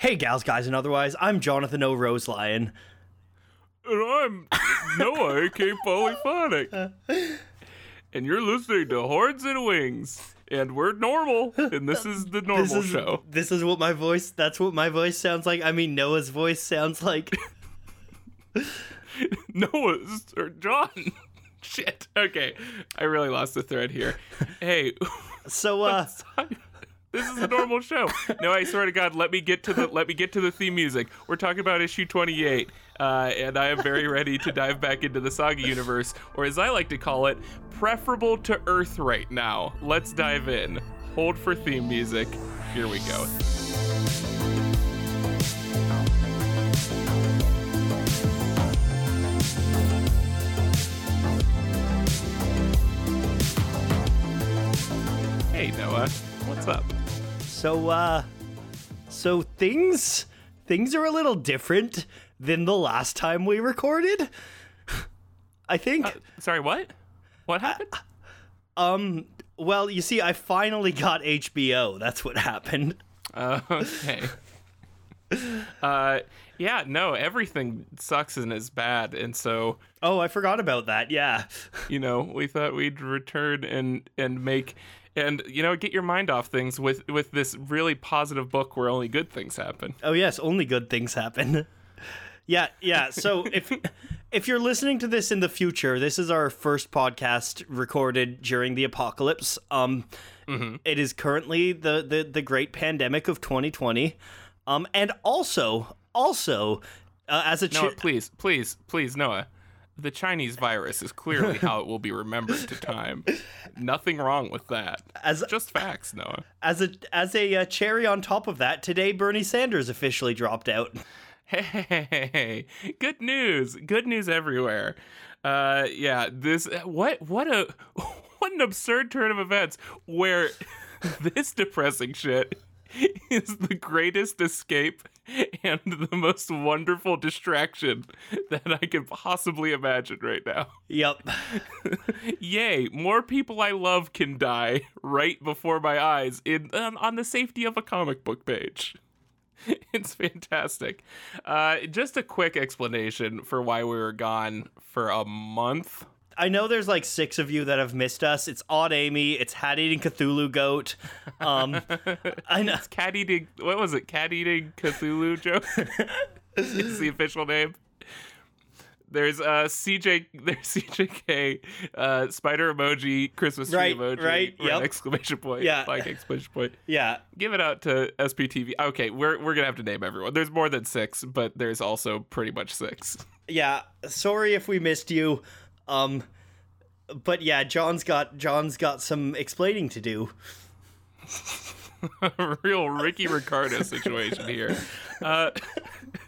Hey, gals, guys, and otherwise, I'm Jonathan O. Rose Lion. And I'm Noah, aka Polyphonic. And you're listening to Horns and Wings. And we're normal, and this is the normal This is show. this is what my voice. That's what my voice sounds like. I mean, Noah's voice sounds like. Noah's or John. Shit. Okay, I really lost the thread here. Hey, So, uh, this is a normal show. No, I swear to God, let me get to the let me get to the theme music. We're talking about issue 28, uh, and I am very ready to dive back into the Saga universe, or as I like to call it, preferable to Earth right now. Let's dive in. Hold for theme music. Here we go. Hey Noah, what's up? So, uh, so things things are a little different than the last time we recorded. I think. Sorry, what? What happened? Um. Well, you see, I finally got HBO. That's what happened. Uh, okay. uh, yeah, no, everything sucks and is bad, and so Oh, I forgot about that. Yeah. you know we thought we'd return and and make and you know get your mind off things with with this really positive book where only good things happen. Oh yes, only good things happen. yeah, yeah. So if if you're listening to this in the future, this is our first podcast recorded during the apocalypse. Um, it is currently the, the the great pandemic of 2020. Um, and also also uh, as a chi- Noah, please, please, please, Noah. The Chinese virus is clearly how it will be remembered to time. Nothing wrong with that. As- just facts, Noah. as a as a uh, cherry on top of that, today Bernie Sanders officially dropped out. Hey, hey good news! Good news everywhere. Uh, yeah, this what what a what an absurd turn of events where this depressing shit is the greatest escape and the most wonderful distraction that I can possibly imagine right now. Yep. Yay! More people I love can die right before my eyes in um, on the safety of a comic book page. It's fantastic. Uh, just a quick explanation for why we were gone for a month. I know there's like six of you that have missed us. It's Odd Amy. It's Hat Eating Cthulhu Goat. Um, I know. Cat eating. What was it? Cat eating Cthulhu joke. it's the official name. There's uh CJ. There's CJK. Uh, spider emoji. Christmas tree Right, emoji. right, yep. Exclamation point. Yeah. Like exclamation point. Yeah. give it out to SPTV. Okay, we're we're gonna have to name everyone. There's more than six, but there's also pretty much six. Yeah. Sorry if we missed you. Um, but yeah, John's got John's got some explaining to do. Real Ricky Ricardo situation here. Uh,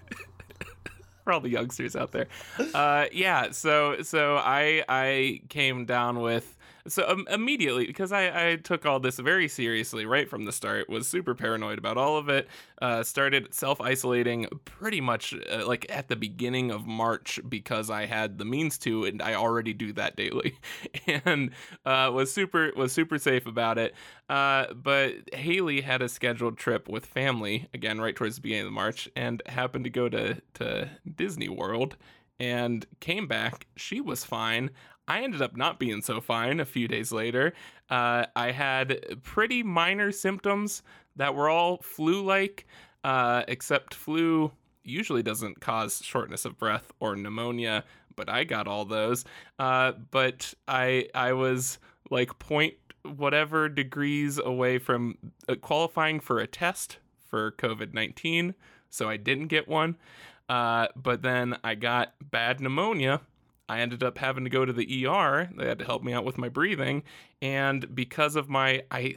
for all the youngsters out there, uh, yeah. So so I I came down with so um, immediately because I I took all this very seriously right from the start. Was super paranoid about all of it. Uh, started self isolating pretty much uh, like at the beginning of March because I had the means to, and I already do that daily, and uh, was super was super safe about it. Uh, but Haley had a scheduled trip with family again right towards the beginning of March, and happened to go to to Disney World and came back. She was fine. I ended up not being so fine a few days later. Uh, I had pretty minor symptoms that were all flu like, uh, except flu usually doesn't cause shortness of breath or pneumonia, but I got all those. Uh, but I I was like point whatever degrees away from uh, qualifying for a test for COVID 19, so I didn't get one. Uh, but then I got bad pneumonia. I ended up having to go to the ER. They had to help me out with my breathing, and because of my I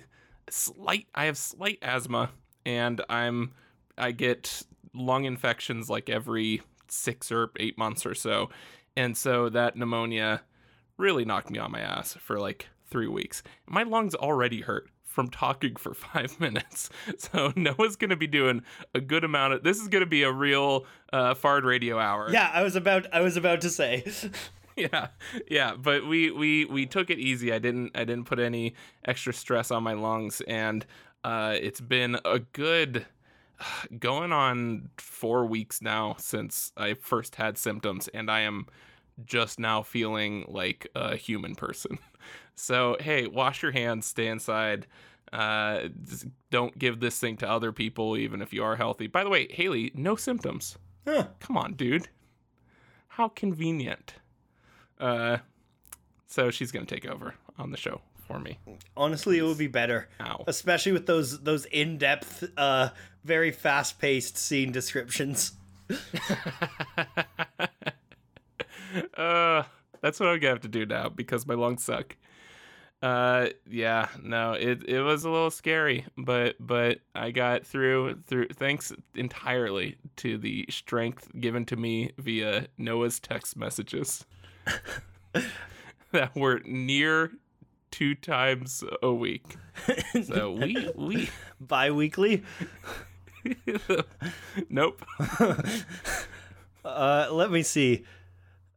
slight I have slight asthma, and I'm I get lung infections like every six or eight months or so, and so that pneumonia really knocked me on my ass for like three weeks. My lungs already hurt from talking for five minutes. So Noah's going to be doing a good amount of. This is going to be a real uh, fard radio hour. Yeah, I was about I was about to say. yeah, yeah. But we we we took it easy. I didn't I didn't put any extra stress on my lungs, and uh, it's been a good going on four weeks now since I first had symptoms, and I am just now feeling like a human person. So, hey, wash your hands, stay inside. Uh, don't give this thing to other people, even if you are healthy. By the way, Haley, no symptoms. Huh. Come on, dude. How convenient. Uh, so she's gonna take over on the show for me. Honestly, it would be better, Ow. especially with those those in depth, uh, very fast paced scene descriptions. uh, that's what I'm gonna have to do now because my lungs suck. Uh, yeah, no, it it was a little scary, but but I got through through thanks entirely to the strength given to me via Noah's text messages that were near two times a week. So we we Bi weekly. nope. Uh, let me see.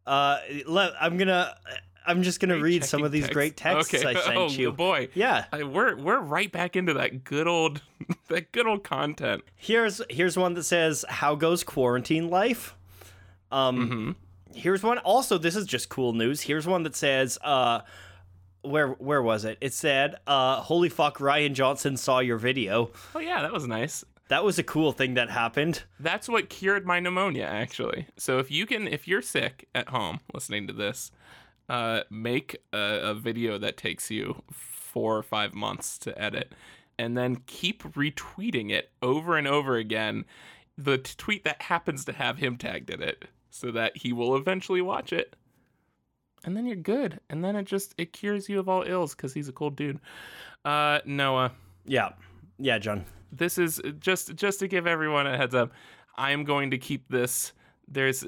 Uh, let, I'm gonna. I'm just gonna read some of these text. great texts okay. I sent oh, you. boy. Yeah. I, we're we're right back into that good old that good old content. Here's here's one that says, "How goes quarantine life?" Um, Mm-hmm. here's one. Also, this is just cool news. Here's one that says, "Uh, where where was it? It said, uh, holy fuck, Rian Johnson saw your video. Oh yeah, that was nice. That was a cool thing that happened. That's what cured my pneumonia actually. So if you can if you're sick at home listening to this, uh make a, a video that takes you 4 or 5 months to edit and then keep retweeting it over and over again the t- tweet that happens to have him tagged in it so that he will eventually watch it. And then you're good. And then it just it cures you of all ills cuz he's a cool dude. Uh Noah, Yeah, yeah, John. this is just just to give everyone a heads up i am going to keep this there's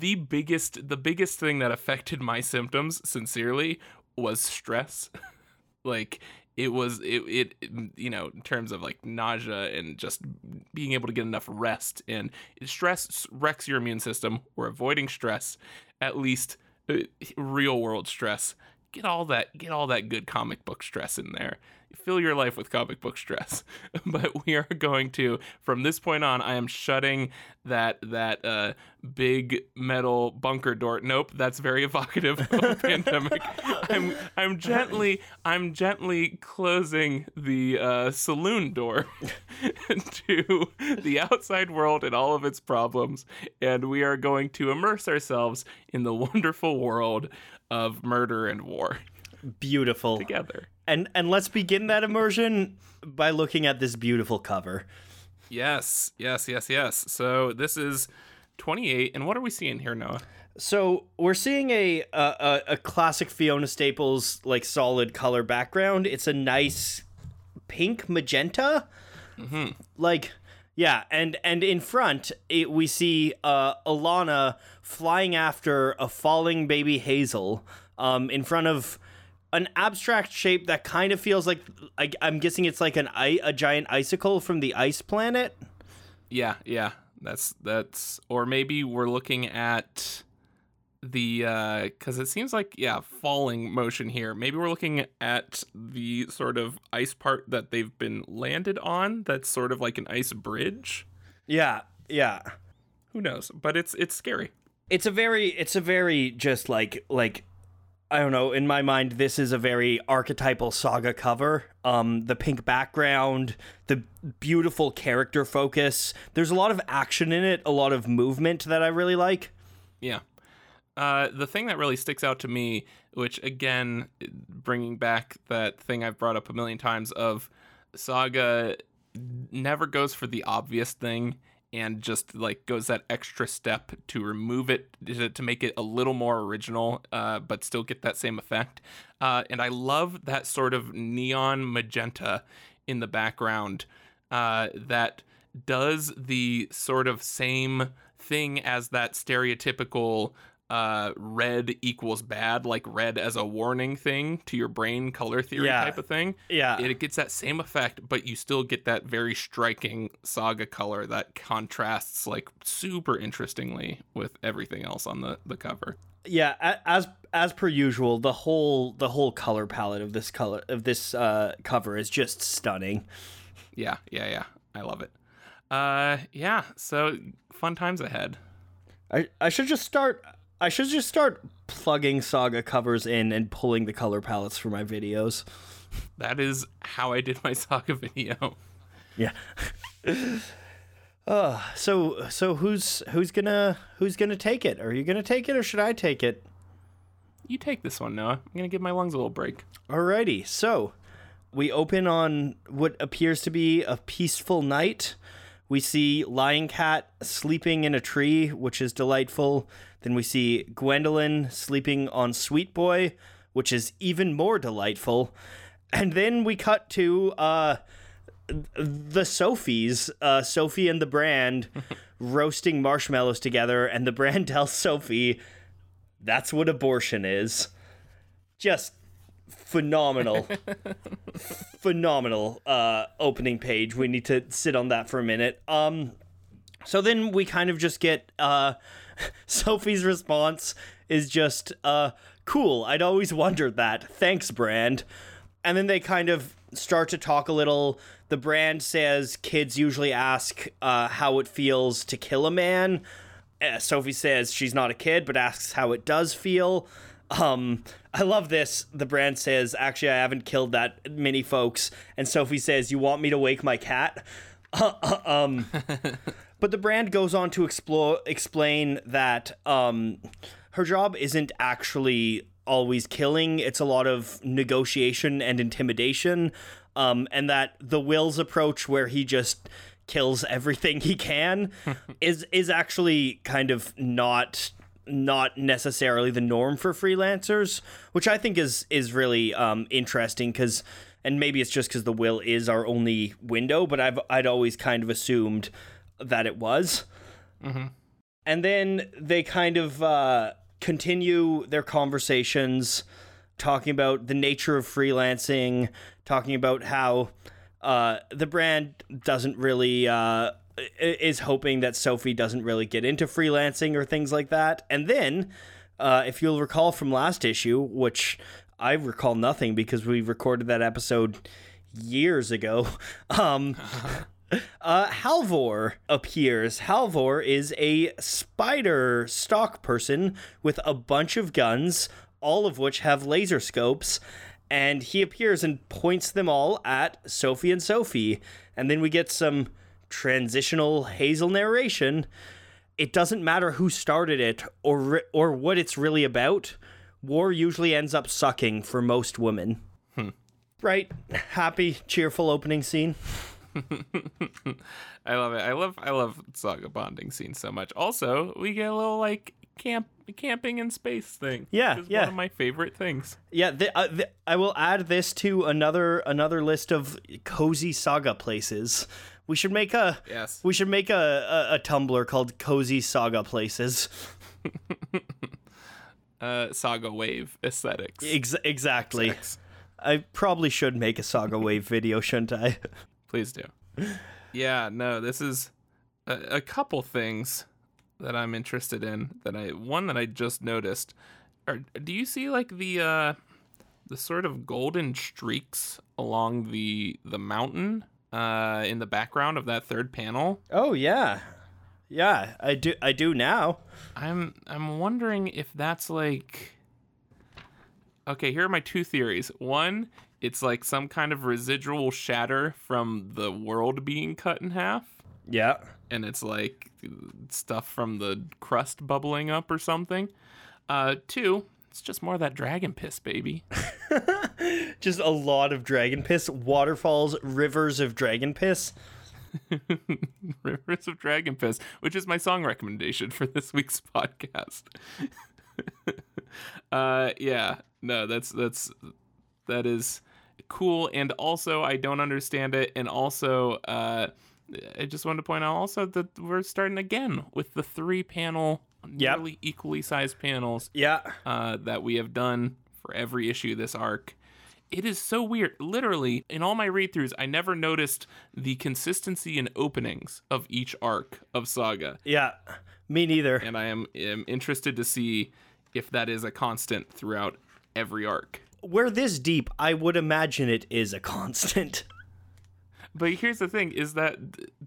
the biggest the biggest thing that affected my symptoms sincerely was stress. Like it was it, it you know in terms of like nausea and just being able to get enough rest. And stress wrecks your immune system. We're avoiding stress at least uh, real world stress get all that get all that good comic book stress in there. Fill your life with comic book stress. But we are going to from this point on i am shutting that that uh big metal bunker door. Nope that's very evocative of a pandemic. I'm i'm gently i'm gently closing the uh saloon door to the outside world and all of its problems. And we are going to immerse ourselves in the wonderful world of murder and war Beautiful. together And and let's begin that immersion by looking at this beautiful cover. Yes, yes, yes, yes. So this is 28, and what are we seeing here, Noah? So we're seeing a a, a, a classic Fiona Staples like solid color background. It's a nice pink magenta, mm-hmm. like yeah, and and in front it, we see uh, Alana flying after a falling baby Hazel, um, in front of an abstract shape that kind of feels like I, I'm guessing it's like an a giant icicle from the ice planet. Yeah, yeah. That's that's or maybe we're looking at the uh cuz it seems like yeah, falling motion here. Maybe we're looking at the sort of ice part that they've been landed on that's sort of like an ice bridge. Yeah, yeah. Who knows? But it's it's scary. it's a very it's a very just like like I don't know, in my mind this is a very archetypal saga cover. Um the pink background, the beautiful character focus. There's a lot of action in it, a lot of movement that I really like. Yeah. Uh, the thing that really sticks out to me, which again, bringing back that thing I've brought up a million times of Saga never goes for the obvious thing and just like goes that extra step to remove it to, to make it a little more original, uh, but still get that same effect. Uh, and I love that sort of neon magenta in the background uh, that does the sort of same thing as that stereotypical uh red equals bad like red as a warning thing to your brain color theory Yeah. type of thing Yeah. it gets that same effect but you still get that very striking saga color that contrasts like super interestingly with everything else on the the cover yeah, as as per usual, the whole the whole color palette of this color of this uh cover is just stunning. yeah yeah yeah i love it Uh, yeah. So fun times ahead. I I should just start. I should just start plugging Saga covers in and pulling the color palettes for my videos. That is how I did my Saga video. Yeah. uh, so so who's who's gonna who's gonna take it? Are you gonna take it or should I take it? You take this one, Noah. I'm gonna give my lungs a little break. Alrighty, so we open on what appears to be a peaceful night. We see Lying Cat sleeping in a tree, which is delightful. Then we see Gwendolyn sleeping on Sweet Boy, which is even more delightful. And then we cut to uh, the Sophies, uh, Sophie and the brand, roasting marshmallows together, and the brand tells Sophie that's what abortion is. Just phenomenal phenomenal uh opening page we need to sit on that for a minute um so then we kind of just get uh sophie's response is just uh cool i'd always wondered that thanks brand and then they kind of start to talk a little the brand says kids usually ask uh how it feels to kill a man uh, sophie says she's not a kid but asks how it does feel um, I love this. The brand says, "Actually, I haven't killed that many folks." And Sophie says, "You want me to wake my cat?" um, but the brand goes on to explore, explain that um, her job isn't actually always killing. It's a lot of negotiation and intimidation, um, and that the Will's approach, where he just kills everything he can, is is actually kind of not not necessarily the norm for freelancers, which I think is is really um, interesting because, and maybe it's just because the will is our only window, but I've I'd always kind of assumed that it was. Mm-hmm. And then they kind of uh, continue their conversations, talking about the nature of freelancing, talking about how uh, the brand doesn't really. Uh, is hoping that Sophie doesn't really get into freelancing or things like that. And then, uh, if you'll recall from last issue, which I recall nothing because we recorded that episode years ago, um, uh, Halvor appears. Halvor is a spider stock person with a bunch of guns, all of which have laser scopes. And he appears and points them all at Sophie and Sophie. And then we get some transitional Hazel narration, it doesn't matter who started it or or what it's really about. War usually ends up sucking for most women. Hmm. Right? Happy, cheerful opening scene. I love it. I love I love saga bonding scenes so much. Also, we get a little like camp camping in space thing. Yeah, It's yeah. One of my favorite things. Yeah, th- uh, th- I will add this to another another list of cozy saga places. We should make a Yes. we should make a, a, a Tumblr called Cozy Saga Places. Uh, saga wave aesthetics. Ex- exactly. Aesthetics. I probably should make a Saga Wave video, shouldn't I? Please do. Yeah, no, this is a, a couple things that I'm interested in. That I one that I just noticed. Are, do you see like the uh, the sort of golden streaks along the the mountain uh, in the background of that third panel? Oh yeah, yeah. I do. I do now. I'm I'm wondering if that's like Okay, here are my two theories. One, it's like some kind of residual shatter from the world being cut in half. Yeah. and it's like stuff from the crust bubbling up or something. Uh, two, it's just more of that dragon piss, baby. Just a lot of dragon piss, waterfalls, rivers of dragon piss. Rivers of Dragon Piss, which is my song recommendation for this week's podcast. uh, yeah, no, that's that's that is cool, and also I don't understand it, and also uh, I just wanted to point out also that we're starting again with the three panel, Yep. nearly equally sized panels Yeah. uh, that we have done for every issue this arc. It is so weird. Literally, in all my read throughs, I never noticed the consistency in openings of each arc of Saga. Yeah. Me neither. And I am, am interested to see if that is a constant throughout every arc. We're this deep. I would imagine it is a constant. but here's the thing: is that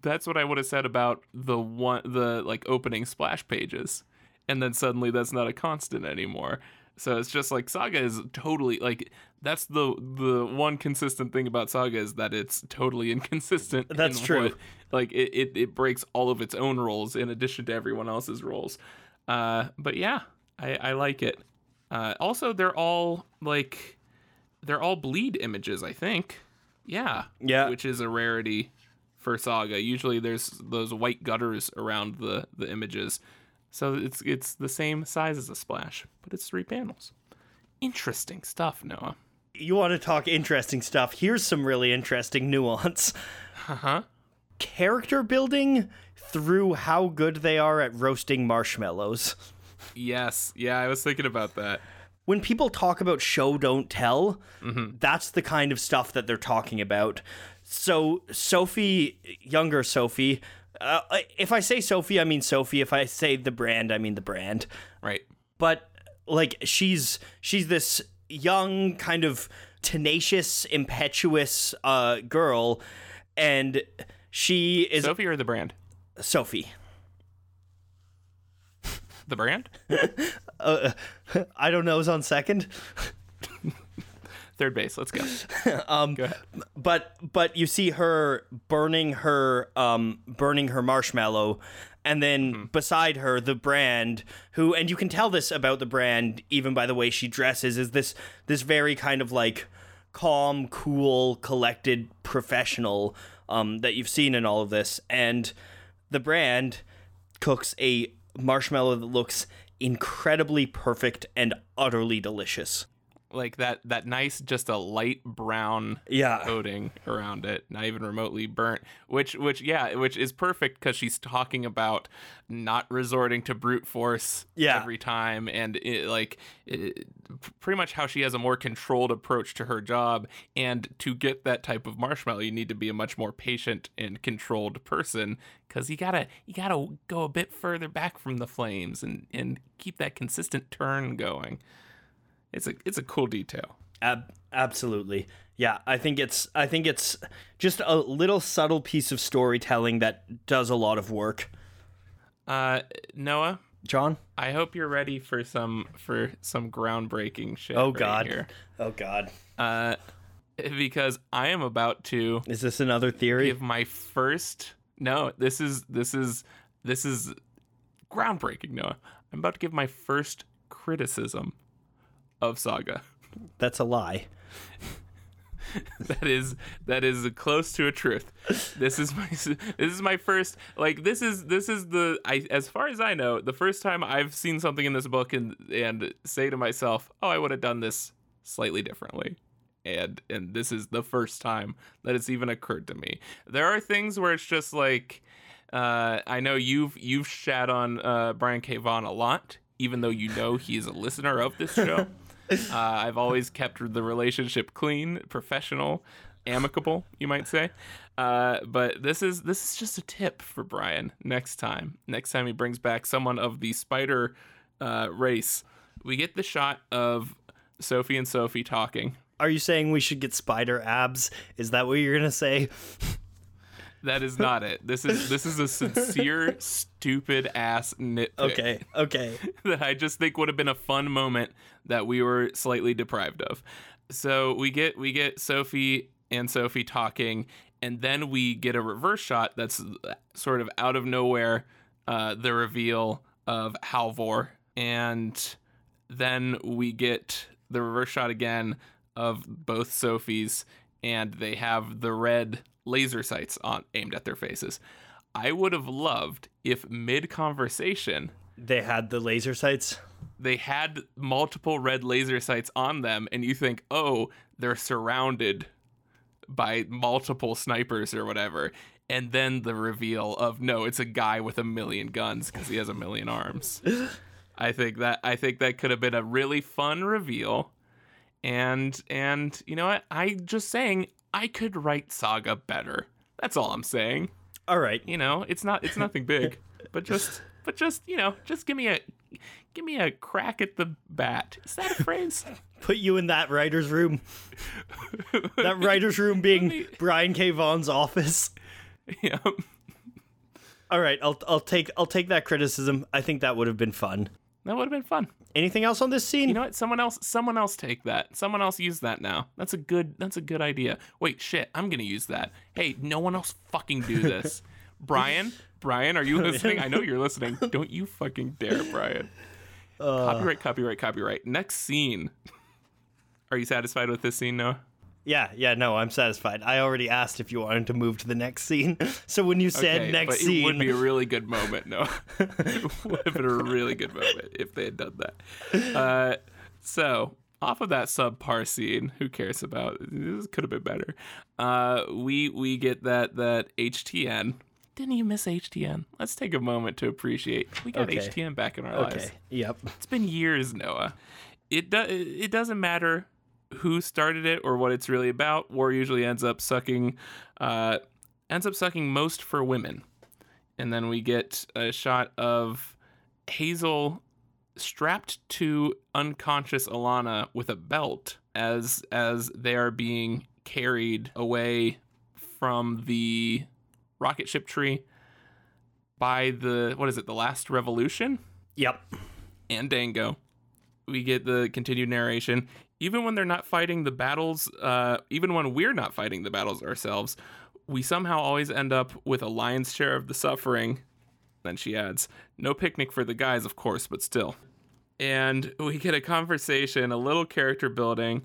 that's what I would have said about the one the like opening splash pages, and then suddenly that's not a constant anymore. So it's just like Saga is totally like that's the the one consistent thing about Saga is that it's totally inconsistent. That's in true. what- like it, it it breaks all of its own roles in addition to everyone else's roles. Uh, but yeah, I I like it. Uh, also, they're all like they're all bleed images. I think. Yeah. Yeah. Which is a rarity for Saga. Usually, there's those white gutters around the the images. So it's it's the same size as a splash, but it's three panels. Interesting stuff, Noah. You want to talk interesting stuff? Here's some really interesting nuance. Uh huh. Character building through how good they are at roasting marshmallows. Yes. Yeah, I was thinking about that. When people talk about show don't tell, that's the kind of stuff that they're talking about. So Sophie, younger Sophie, uh, if I say Sophie, I mean Sophie. If I say the brand, I mean the brand. Right. But like she's she's this young kind of tenacious, impetuous uh, girl, and she is Sophie or the brand? Sophie. The brand? Uh, I don't know. Is on second. Third base. Let's go. Um, Go but but you see her burning her um burning her marshmallow and then beside her the brand who and you can tell this about the brand even by the way she dresses is this this very kind of like calm cool collected professional um that you've seen in all of this and the brand cooks a marshmallow that looks incredibly perfect and utterly delicious Like that that nice just a light brown yeah coating around it, not even remotely burnt. Which which yeah, which is perfect cuz she's talking about not resorting to brute force Yeah. every time and it, like it, pretty much how she has a more controlled approach to her job and to get that type of marshmallow you need to be a much more patient and controlled person cuz you got to you got to go a bit further back from the flames and and keep that consistent turn going. It's a it's a cool detail. Ab- absolutely. Yeah, I think it's I think it's just a little subtle piece of storytelling that does a lot of work. Uh Noah, John? I hope you're ready for some for some groundbreaking shit. Oh right god. here. Oh god. Uh, because I am about to Is this another theory? give my first. No, this is this is this is groundbreaking. Noah, I'm about to give my first criticism of Saga. That's a lie. that is that is close to a truth. This is my this is my first like this is this is the I as far as I know the first time I've seen something in this book and and say to myself, "Oh, I would have done this slightly differently." And and this is the first time that it's even occurred to me. There are things where it's just like uh, I know you've you've shat on uh, Brian K. Vaughan a lot, even though you know he's a listener of this show. Uh, I've always kept the relationship clean, professional, amicable, you might say. Uh, but this is this is just a tip for Brian next time. Next time he brings back someone of the spider uh, race, we get the shot of Sophie and Sophie talking. Are you saying we should get spider abs? Is that what you're to say? That is not it. This is this is a sincere, stupid ass nitpick. Okay. Okay. that I just think would have been a fun moment that we were slightly deprived of. So we get we get Sophie and Sophie talking, and then we get a reverse shot that's sort of out of nowhere, uh, the reveal of Halvor, and then we get the reverse shot again of both Sophies, and they have the red laser sights on aimed at their faces. I would have loved if mid conversation They had the laser sights. they had multiple red laser sights on them and you think oh they're surrounded by multiple snipers or whatever and then the reveal of no it's a guy with a million guns because he has a million arms i think that i think that could have been a really fun reveal and and you know what i just saying i could write saga better that's all i'm saying All right. you know it's not it's nothing big but just but just you know just give me a give me a crack at the bat. Is that a phrase? Put you in that writer's room. that writer's room being Brian K. Vaughan's office. yeah. All right, I'll I'll take I'll take that criticism. I think that would have been fun. That would have been fun. Anything else on this scene? You know what? Someone else someone else take that. Someone else use that now. That's a good that's a good idea. Wait, shit, I'm gonna use that. Hey, no one else fucking do this. Brian, Brian, are you listening? I know you're listening. Don't you fucking dare, Brian. Uh. copyright, copyright, copyright. Next scene. Are you satisfied with this scene, Noah? Yeah, yeah, no, I'm satisfied. I already asked if you wanted to move to the next scene. So when you said Okay, next but scene, it would be a really good moment. No, it would have been a really good moment if they had done that. Uh, so off of that subpar scene, who cares about? This could have been better. Uh, we we get that that HTN. Didn't you miss HTN? Let's take a moment to appreciate. We got Okay. HTN back in our okay, lives. yep. It's been years, Noah. It do- it doesn't matter who started it or what it's really about. War usually ends up sucking uh, ends up sucking most for women. And then we get a shot of Hazel strapped to unconscious Alana with a belt as as they are being carried away from the rocket ship tree by the what is it, the last revolution? Yep. and Dengo. We get the continued narration. Even when they're not fighting the battles, uh, even when we're not fighting the battles ourselves, we somehow always end up with a lion's share of the suffering. Then she adds, no picnic for the guys, of course, but still. And we get a conversation, a little character building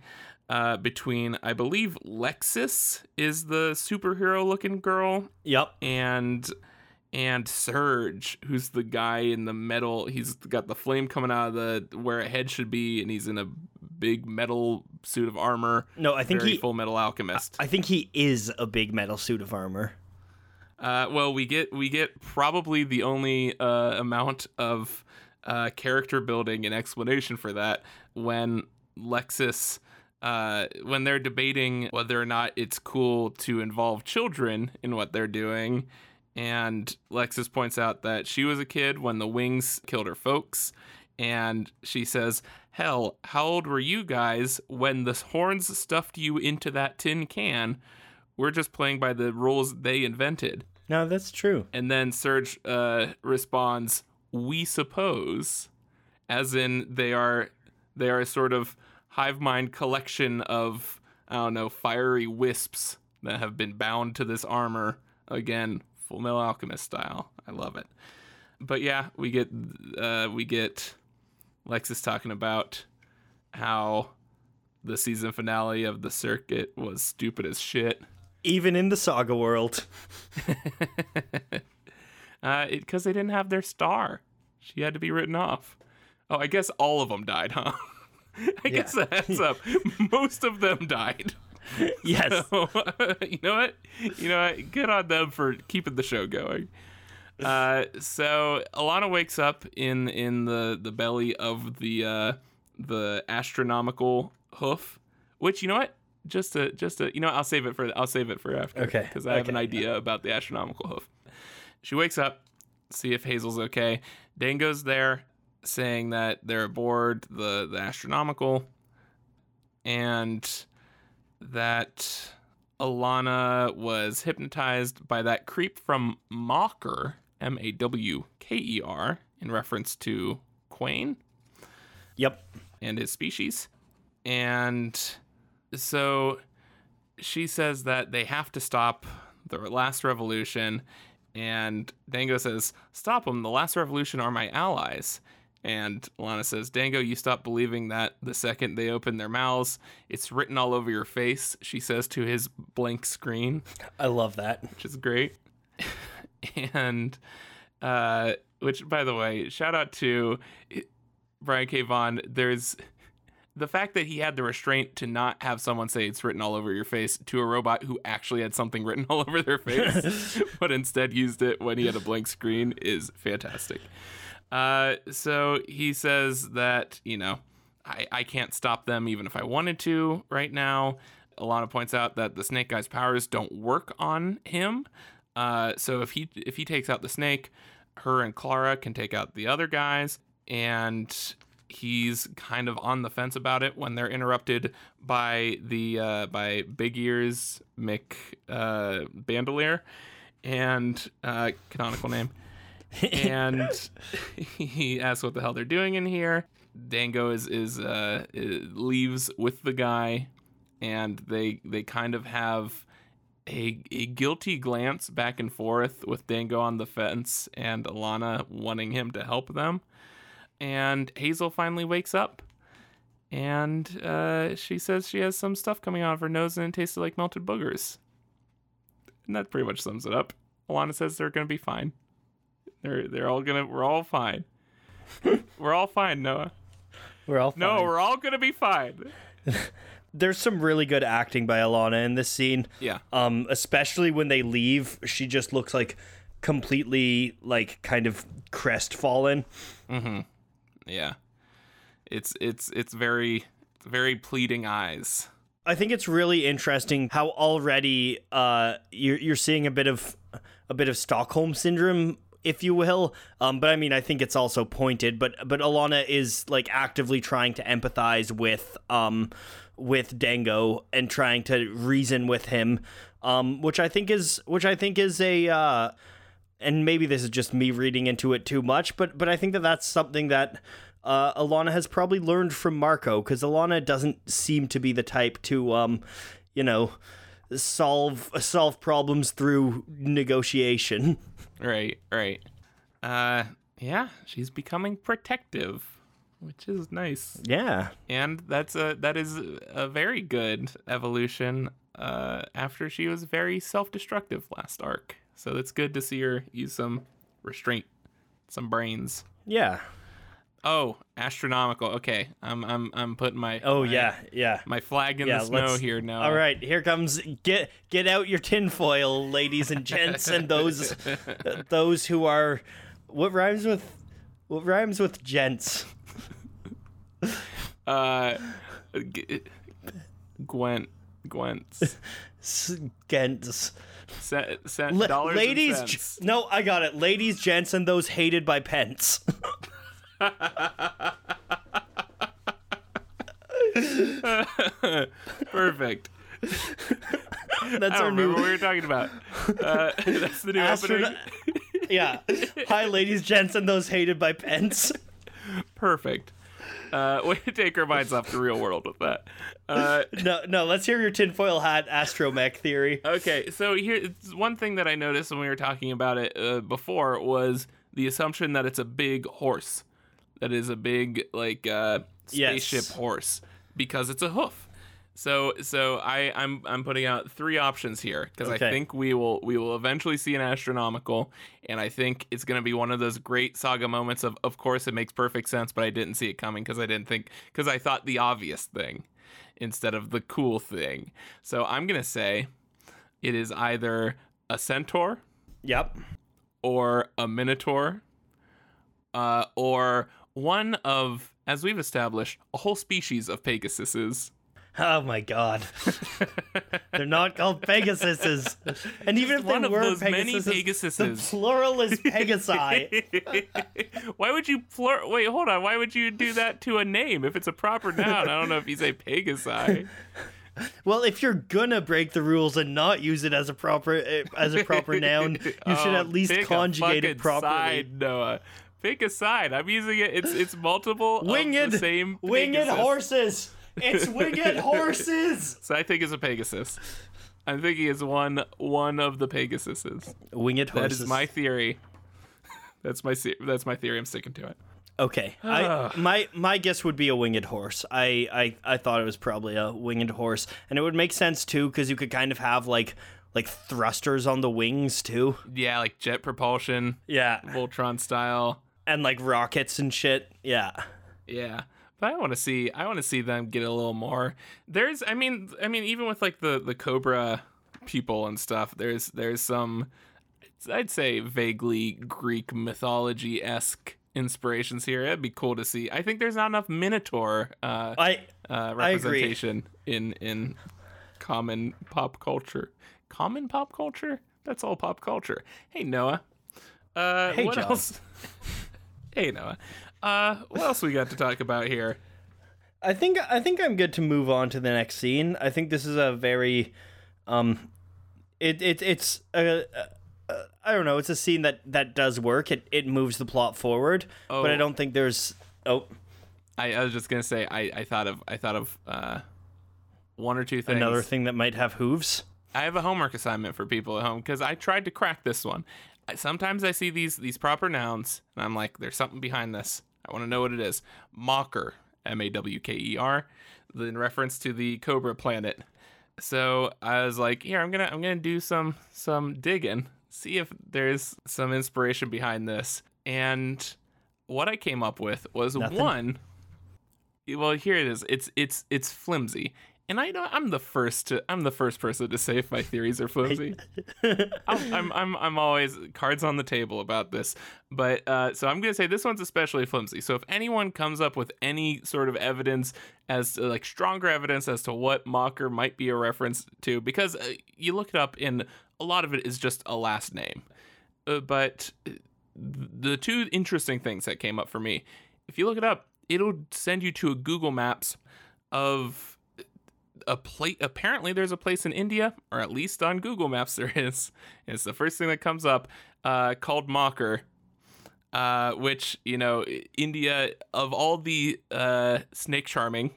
uh, between, I believe, Lexus is the superhero looking girl Yep. and and Surge, who's the guy in the metal. He's got the flame coming out of the where a head should be, and he's in a big metal suit of armor. No, I think he. full metal alchemist. I think he is a big metal suit of armor. Uh, well, we get we get probably the only uh, amount of uh, character building and explanation for that when Lexus. Uh, when they're debating whether or not it's cool to involve children in what they're doing, and Lexus points out that she was a kid when the wings killed her folks, and she says, "Hell, how old were you guys when the horns stuffed you into that tin can?" We're just playing by the rules they invented. No, that's true. And then Serge uh, responds, "We suppose," as in they are they are a sort of hive mind collection of I don't know fiery wisps that have been bound to this armor. Again, Full Metal Alchemist style. I love it. But yeah, we get uh, we get Lexus talking about how the season finale of the circuit was stupid as shit. Even in the saga world. Uh, because they didn't have their star. She had to be written off. Oh, I guess all of them died, huh? I guess that heads up. Most of them died. Yes. So, you know what? You know what? Good on them for keeping the show going. Uh, so Alana wakes up in in the the belly of the uh, the astronomical hoof, which you know what? Just a just a you know what? I'll save it for I'll save it for after. Okay, Because I have an okay. idea about the astronomical hoof. She wakes up, see if Hazel's okay. Dengo's there, saying that they're aboard the the astronomical, and that Alana was hypnotized by that creep from Mocker, M A W K E R, in reference to Quain Yep. and his species. And so she says that they have to stop the last revolution. And Dengo says, Stop them. The last revolution are my allies. And Lana says, Dengo, you stop believing that the second they open their mouths. It's written all over your face, she says to his blank screen I love that. which is great. and uh, which, by the way, shout out to Brian K. Vaughan. There's the fact that he had the restraint to not have someone say it's written all over your face to a robot who actually had something written all over their face, but instead used it when he had a blank screen is fantastic. Uh, so he says that, you know, I, I can't stop them even if I wanted to right now. Alana points out that the snake guy's powers don't work on him. Uh, so if he if he takes out the snake, her and Klara can take out the other guys. and he's kind of on the fence about it when they're interrupted by the uh, by Big Ears Mick uh, Bandolier and uh, canonical name. and he asks what the hell they're doing in here. Dengo is is, uh, leaves with the guy, and they they kind of have a a guilty glance back and forth with Dengo on the fence and Alana wanting him to help them. And Hazel finally wakes up, and uh, she says she has some stuff coming out of her nose and it tasted like melted boogers. And that pretty much sums it up. Alana says they're gonna be fine. They're they're all gonna we're all fine. we're all fine, Noah. We're all fine. No, we're all gonna be fine. There's some really good acting by Alana in this scene. Yeah. Um, especially when they leave, she just looks like completely like kind of crestfallen. Mm-hmm. Yeah. It's it's it's very very pleading eyes. I think it's really interesting how already uh you're you're seeing a bit of a bit of Stockholm syndrome, if you will. Um, but I mean, I think it's also pointed. But but Alana is like actively trying to empathize with um with Dengo and trying to reason with him, um, which I think is which I think is a. Uh, and maybe this is just me reading into it too much, but but I think that that's something that uh, Alana has probably learned from Marko because Alana doesn't seem to be the type to, um, you know, solve solve problems through negotiation. Right, right. Uh yeah, she's becoming protective, which is nice. Yeah, And that's a that is a very good evolution uh after she was very self-destructive last arc. So it's good to see her use some restraint, some brains. yeah. Oh, astronomical. Okay. I'm I'm I'm putting my Oh my- yeah, yeah. my flag in Yeah, the snow here now. All right, here comes get get out your tinfoil, ladies and gents, and those those who are what rhymes with what rhymes with gents. Uh G- Gwent Gwent's S- Gents. Cent, cent, La- dollars ladies, and g- no, I got it. Ladies, gents, and those hated by Pence. Perfect. That's I our new. remember what we were talking about. Uh, that's the new Astronaut- opening. yeah. Hi, ladies, gents, and those hated by Pence. Perfect. Uh, way to take our minds off the real world with that. Uh, No, no. Let's hear your tinfoil hat astromech theory. okay, so here, it's one thing that I noticed when we were talking about it uh, before was the assumption that it's a big horse, that is a big like uh, Yes. spaceship horse because it's a hoof. So, so I, I'm I'm putting out three options here because Okay. I think we will we will eventually see an astronomical, and I think it's going to be one of those great saga moments of of course it makes perfect sense, but I didn't see it coming because I didn't think because I thought the obvious thing instead of the cool thing. So I'm gonna say it is either a centaur Yep. or a minotaur, uh, or one of, as we've established, a whole species of Pegasuses. Oh my god. They're not called Pegasuses. And even if they one of were those many Pegasuses, the plural is Pegasi. why would you plur? Wait, hold on. Why would you do that to a name if it's a proper noun? I don't know if you say Pegasi. well, if you're gonna break the rules and not use it as a proper eh, as a proper noun, you should Oh, at least conjugate it properly. Side, Noah. Pick a side. I'm using it. It's it's multiple Winged, of the same winged Pegasus. horses. It's winged horses. So I think it's a Pegasus. I'm thinking it's one one of the Pegasuses. Winged horses. That is my theory. That's my that's my theory. I'm sticking to it. Okay, I, my my guess would be a winged horse. I, I I thought it was probably a winged horse, and it would make sense too because you could kind of have like like thrusters on the wings too. Yeah, like jet propulsion, Yeah, Voltron style. and like rockets and shit. Yeah, Yeah. But I want to see I want to see them get a little more. There's I mean I mean even with like the the Cobra people and stuff, there's there's some I'd say vaguely Greek mythology esque inspirations here. It'd be cool to see. I think there's not enough Minotaur uh, I uh, I representation in in common pop culture. Common pop culture? That's all pop culture. Hey Noah. Uh, Hey, what John. else? Hey Noah. Uh, what else we got to talk about here? I think I think I'm good to move on to the next scene. I think this is a very, um, it it it's a, a, a I don't know. It's a scene that that does work. It it moves the plot forward, but I Oh. don't think there's. Oh, I, I was just gonna say I, I thought of I thought of uh, one or two things. another thing that might have hooves. I have a homework assignment for people at home because I tried to crack this one. I, sometimes I see these these proper nouns and I'm like, there's something behind this. I want to know what it is. Mawker, M A W K E R, in reference to the Cobra planet. So I was like, here, I'm gonna I'm gonna do some some digging, see if there's some inspiration behind this. And what I came up with was Nothing? one. Well, here it is. It's it's it's flimsy. And I know I'm the first to I'm the first person to say if my theories are flimsy. I'm, I'm I'm I'm always cards on the table about this, but uh, so I'm gonna say this one's especially flimsy. So if anyone comes up with any sort of evidence as to, like stronger evidence as to what Mawker might be a reference to, because uh, you look it up and a lot of it is just a last name, uh, but the two interesting things that came up for me, if you look it up, it'll send you to a Google Maps of a plate apparently there's a place in india or at least on google maps there is it's the first thing that comes up uh, called mawker uh, which you know india of all the uh, snake charming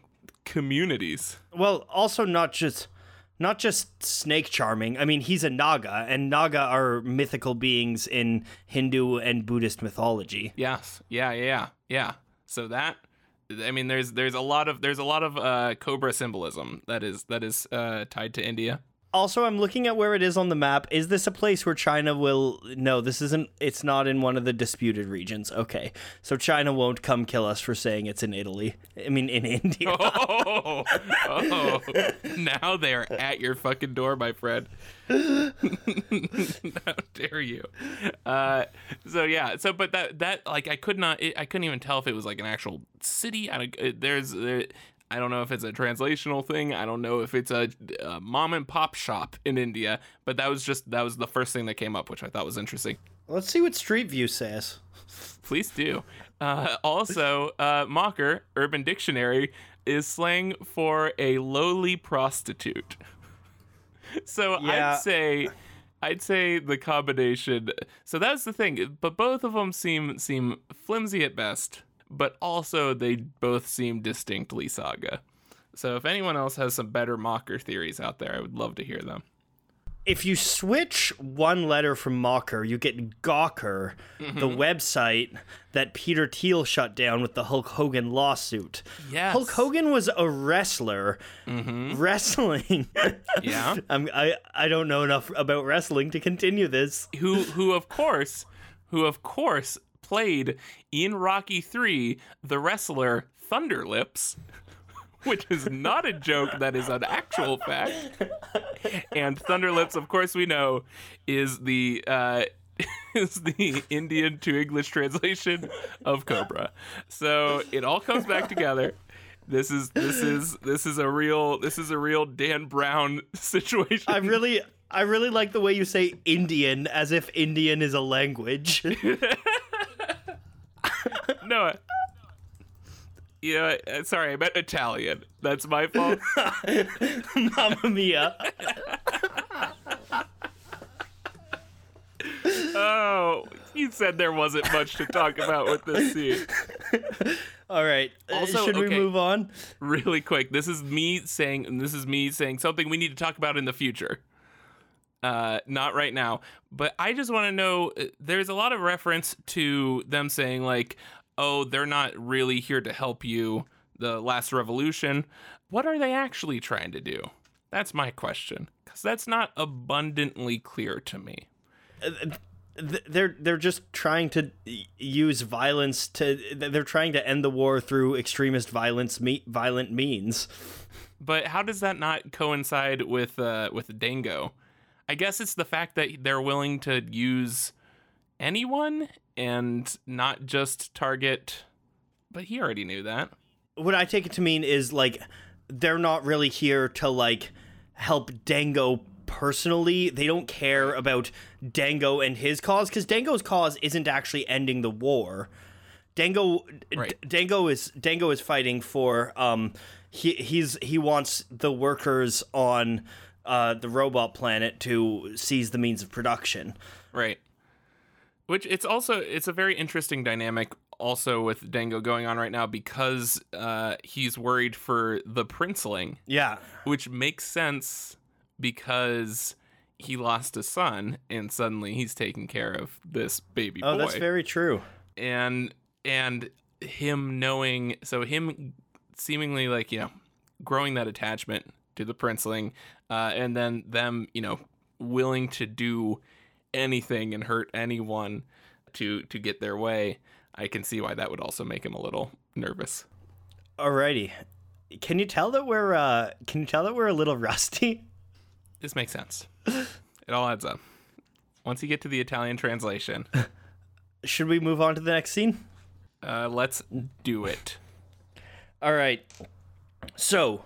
communities Well, also not just not just snake charming. I mean, he's a Naga, and Naga are mythical beings in Hindu and Buddhist mythology. yes yeah yeah yeah yeah so that i mean there's there's a lot of there's a lot of uh, cobra symbolism that is that is uh, tied to india Also, I'm looking at where it is on the map. Is this a place where China will? No, this isn't. It's not in one of the disputed regions. Okay, so China won't come kill us for saying it's in Italy. I mean, in India. Oh, oh, now they're at your fucking door, my friend. How dare you? Uh, so yeah, so but that that like I could not, it, I couldn't even tell if it was like an actual city. I it, there's, there, I don't know if it's a translational thing. I don't know if it's a, a mom and pop shop in India. But that was just that was the first thing that came up, which I thought was interesting. Let's see what Street View says. Please do. Uh, also, uh, Mawker Urban Dictionary is slang for a lowly prostitute. So Yeah. I'd say, I'd say the combination. So that's the thing. But both of them seem seem flimsy at best. But also they both seem distinctly saga. So if anyone else has some better Mawker theories out there, I would love to hear them. If you switch one letter from Mawker, you get Gawker, the mm-hmm. website that Peter Thiel shut down with the Hulk Hogan lawsuit. Yes. Hulk Hogan was a wrestler mm-hmm. wrestling. Yeah. I'm, I I don't know enough about wrestling to continue this. who who of course who of course played in Rocky 3 the wrestler Thunderlips which is not a joke that is an actual fact and Thunderlips of course we know is the uh is the Indian to English translation of Cobra. So it all comes back together. This is this is this is a real this is a real Dan Brown situation. I really I really like the way you say Indian as if Indian is a language. No. You know, uh, sorry, I meant Italian. That's my fault. Mamma mia. oh, you said there wasn't much to talk about with this scene. All right. uh, Also, should we move on? Really quick, this is me saying, this is me saying something we need to talk about in the future. Uh, not right now, but I just want to know. uh, There's a lot of reference to them saying like, "Oh, they're not really here to help you." The last revolution. What are they actually trying to do? That's my question, because that's not abundantly clear to me. Th- They're they're just trying to use violence to they're trying to end the war through extremist violence me, violent means. But how does that not coincide with uh, with Dengo? I guess it's the fact that they're willing to use anyone and not just target. But he already knew that. What I take it to mean is like they're not really here to like help Dengo personally. They don't care about Dengo and his cause cuz Dengo's cause isn't actually ending the war. Dengo Right. D- Dengo is Dengo is fighting for um he he's he wants the workers on uh the robot planet to seize the means of production. Right. Which it's also it's a very interesting dynamic also with Dengo going on right now because uh, he's worried for the princeling, Yeah. which makes sense because he lost a son and suddenly he's taking care of this baby Oh, boy. that's very true. and and him knowing so him seemingly like you know growing that attachment to the princeling uh, and then them you know willing to do anything and hurt anyone to to get their way i can see why that would also make him a little nervous Alrighty. Can you tell that we're uh can you tell that we're a little rusty? this makes sense it all adds up once you get to the italian translation Should we move on to the next scene? uh, let's do it All right. So,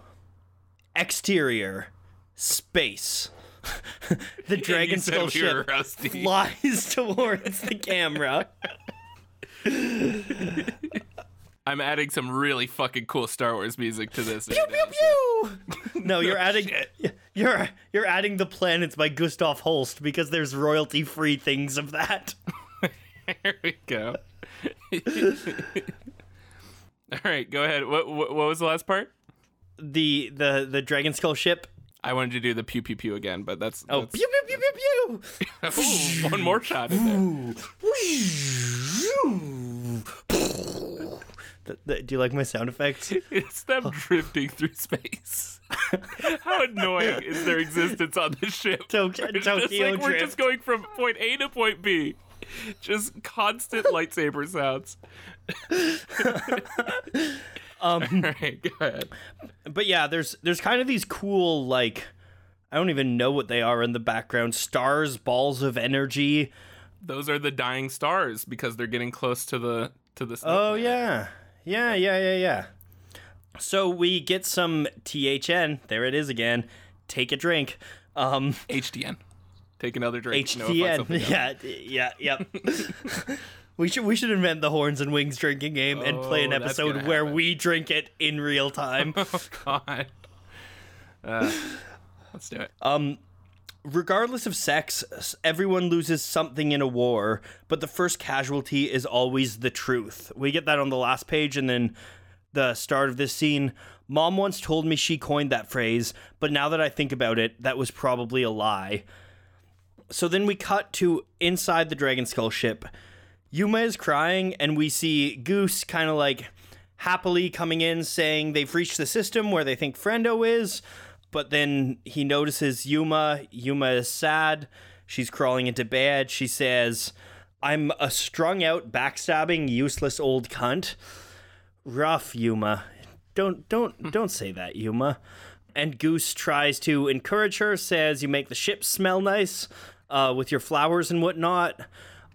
exterior space. the dragon skull ship rusty. flies towards the camera. i'm adding some really fucking cool star wars music to this now, Pew pew. No, you're adding you're you're adding the planets by Gustav Holst because there's royalty free things of that. There we go. All right, go ahead. What, what what was the last part? The the the dragon skull ship. I wanted to do the pew pew pew again, but that's, Oh, that's pew pew pew pew pew. Ooh, one more shot in there. Th- th- Do you like my sound effects? It's them drifting through space. How annoying is their existence on this ship? It's Tokyo just like we're just going from point A to point B. Just constant lightsaber sounds. Um, All right, go ahead. but yeah, there's there's kind of these cool like I don't even know what they are in the background. Stars, balls of energy. Those are the dying stars because they're getting close to the to the. Oh planet. yeah. Yeah, yeah, yeah, yeah. So we get some THN. There it is again. Take a drink. Um HDN. Take another drink. No, fuck something HTN. else. yeah, yeah, yep. we should we should invent the horns and wings drinking game and play an Oh, episode where happen. we drink it in real time. Oh God. Uh, let's do it. Regardless of sex, everyone loses something in a war, but the first casualty is always the truth. We get that on the last page and then the start of this scene. Mom once told me she coined that phrase, but now that I think about it, that was probably a lie. So then we cut to inside the Dragon Skull ship. Yuma is crying, and we see Ghüs kind of like happily coming in saying they've reached the system where they think Frendo is. But then he notices Yuma. Yuma is sad. She's crawling into bed. She says, I'm a strung out, backstabbing, useless old cunt. Rough, Yuma. Don't don't don't say that, Yuma. And Ghüs tries to encourage her, says you make the ship smell nice uh, with your flowers and whatnot.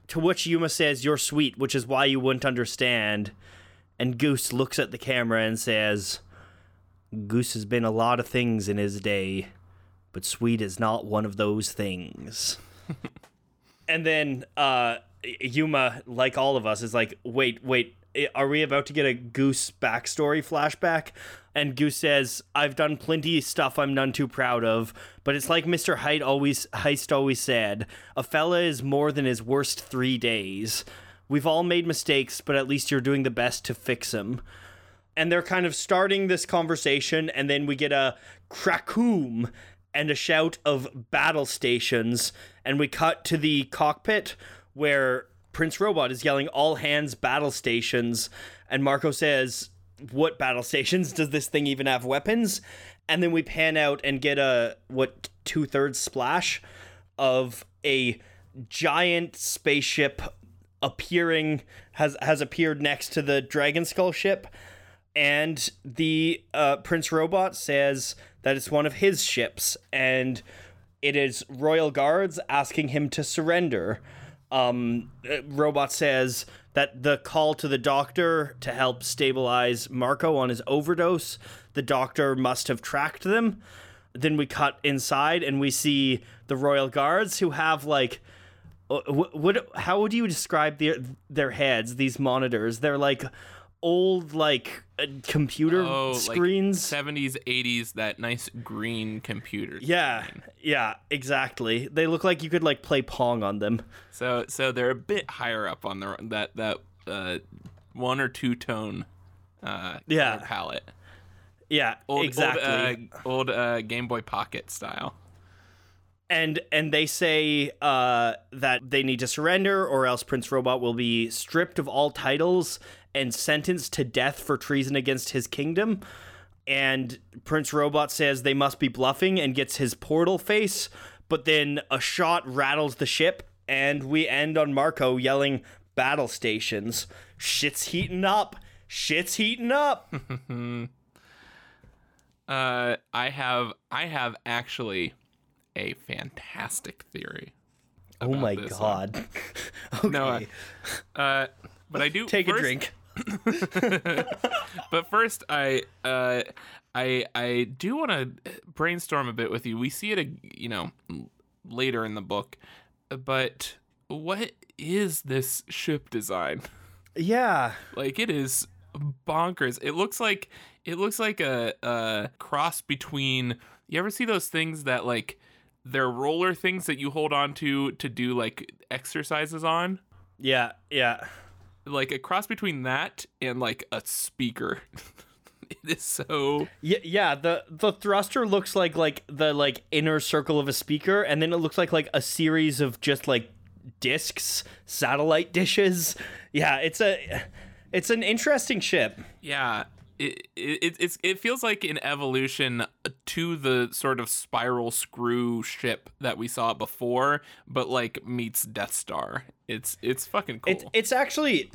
To which Yuma says, You're sweet, which is why you wouldn't understand. And Ghüs looks at the camera and says, Ghüs has been a lot of things in his day, but sweet is not one of those things. and then uh, Yuma, like all of us, is like, Wait, wait, are we about to get a Ghüs backstory flashback? And Ghüs says, I've done plenty of stuff I'm none too proud of, but it's like Mr. Height always Heist always said, a fella is more than his worst three days. We've all made mistakes, but at least you're doing the best to fix them. And they're kind of starting this conversation, and then we get a crackoom and a shout of battle stations, and we cut to the cockpit where Prince Robot is yelling all hands battle stations, and Marko says, What battle stations? Does this thing even have weapons? And then we pan out and get a what two thirds splash of a giant spaceship appearing has has appeared next to the Dragon Skull ship, and the uh, Prince Robot says that it's one of his ships, and it is Royal Guards asking him to surrender. Um, uh, Robot says that the call to the doctor to help stabilize Marko on his overdose, the doctor must have tracked them. Then we cut inside and we see the Royal Guards who have like uh, wh- what how would you describe their their heads? These monitors, they're like old like uh, computer Oh, screens. like 70s, 80s, that nice green computer. yeah, screen. yeah, exactly. They look like you could like play pong on them. So so they're a bit higher up on the that that uh, one or two tone uh Yeah. palette. Yeah, Old exactly. old, uh, old uh, Game Boy Pocket style. and and they say uh, that they need to surrender, or else Prince Robot will be stripped of all titles and sentenced to death for treason against his kingdom. And Prince Robot says they must be bluffing and gets his portal face, but then a shot rattles the ship, and we end on Marko yelling, "Battle stations! Shit's heating up! Shit's heating up!" Uh, I have I have actually a fantastic theory. oh my god! okay, No, uh, uh, but I do take first- a drink. But first, I uh, I I do want to brainstorm a bit with you. We see it, you know, later in the book, but what is this ship design? Yeah. Like it is bonkers. It looks like it looks like a, a cross between. You ever see those things that like they're roller things that you hold on to to do like exercises on? Yeah, yeah. Like a cross between that and like a speaker. it is so Yeah, yeah. The the thruster looks like like the like inner circle of a speaker, and then it looks like like a series of just like discs, satellite dishes. Yeah, it's a it's an interesting ship. yeah. It, it it's it feels like an evolution to the sort of spiral screw ship that we saw before, but like meets Death Star. It's it's fucking cool. It's it's actually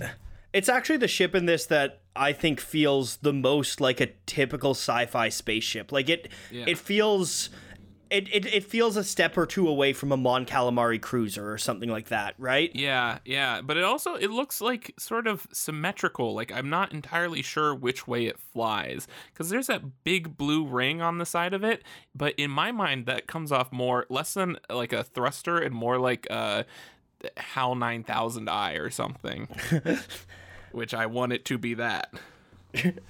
it's actually the ship in this that I think feels the most like a typical sci-fi spaceship. Like it Yeah. it feels it, it, it feels a step or two away from a Mon Calamari cruiser or something like that, right? Yeah, yeah, but it also it looks like sort of symmetrical. Like I'm not entirely sure which way it flies because there's that big blue ring on the side of it, but in my mind that comes off more less than like a thruster and more like a HAL 9000i or something. which I want it to be that. it,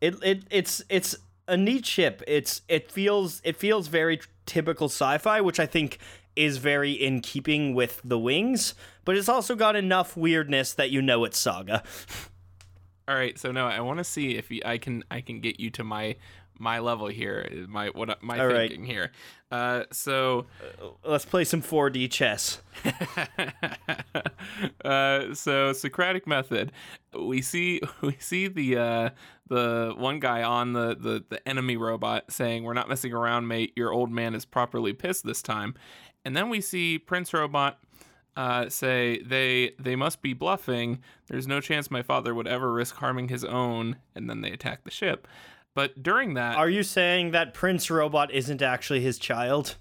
it it's it's a neat ship. It's it feels it feels very typical sci-fi, which I think is very in keeping with the wings, but it's also got enough weirdness that you know it's Saga. All right, so now I want to see if I can I can get you to my my level here, my what my All right. thinking here. Uh, so Let's play some 4D chess. uh, so Socratic method, we see we see the uh, the one guy on the, the the enemy robot saying, "We're not messing around, mate. Your old man is properly pissed this time," and then we see Prince Robot uh, say, "They they must be bluffing. There's no chance my father would ever risk harming his own," and then they attack the ship. But during that, Are you saying that Prince Robot isn't actually his child?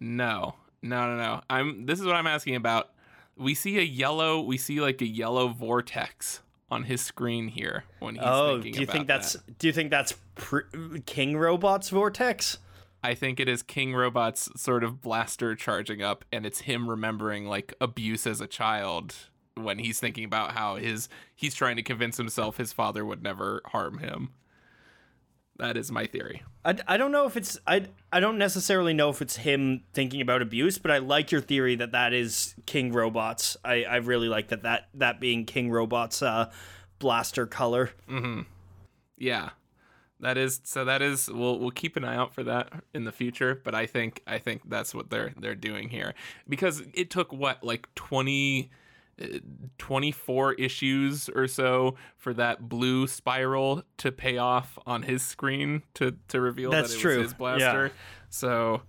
No, no, no, no. I'm. This is what I'm asking about. We see a yellow. We see like a yellow vortex on his screen here when he's oh, do you think that's that. do you think that's pr- King Robot's vortex? I think it is King Robot's sort of blaster charging up, and it's him remembering like abuse as a child when he's thinking about how his he's trying to convince himself his father would never harm him. That is my theory. I, I don't know if it's I I don't necessarily know if it's him thinking about abuse, but I like your theory that that is King Robot's. I, I really like that that that being King Robot's uh, blaster color. Mm-hmm. Yeah. That is so that is we'll we'll keep an eye out for that in the future, but I think I think that's what they're they're doing here because it took what like 20 uh, 24 issues or so for that blue spiral to pay off on his screen to to reveal That's that it true. was his blaster. Yeah. So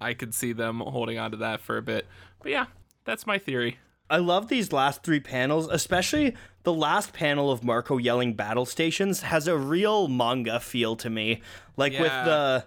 I could see them holding on to that for a bit. But yeah, that's my theory. I love these last three panels, especially the last panel of Marko yelling battle stations has a real manga feel to me. Like with the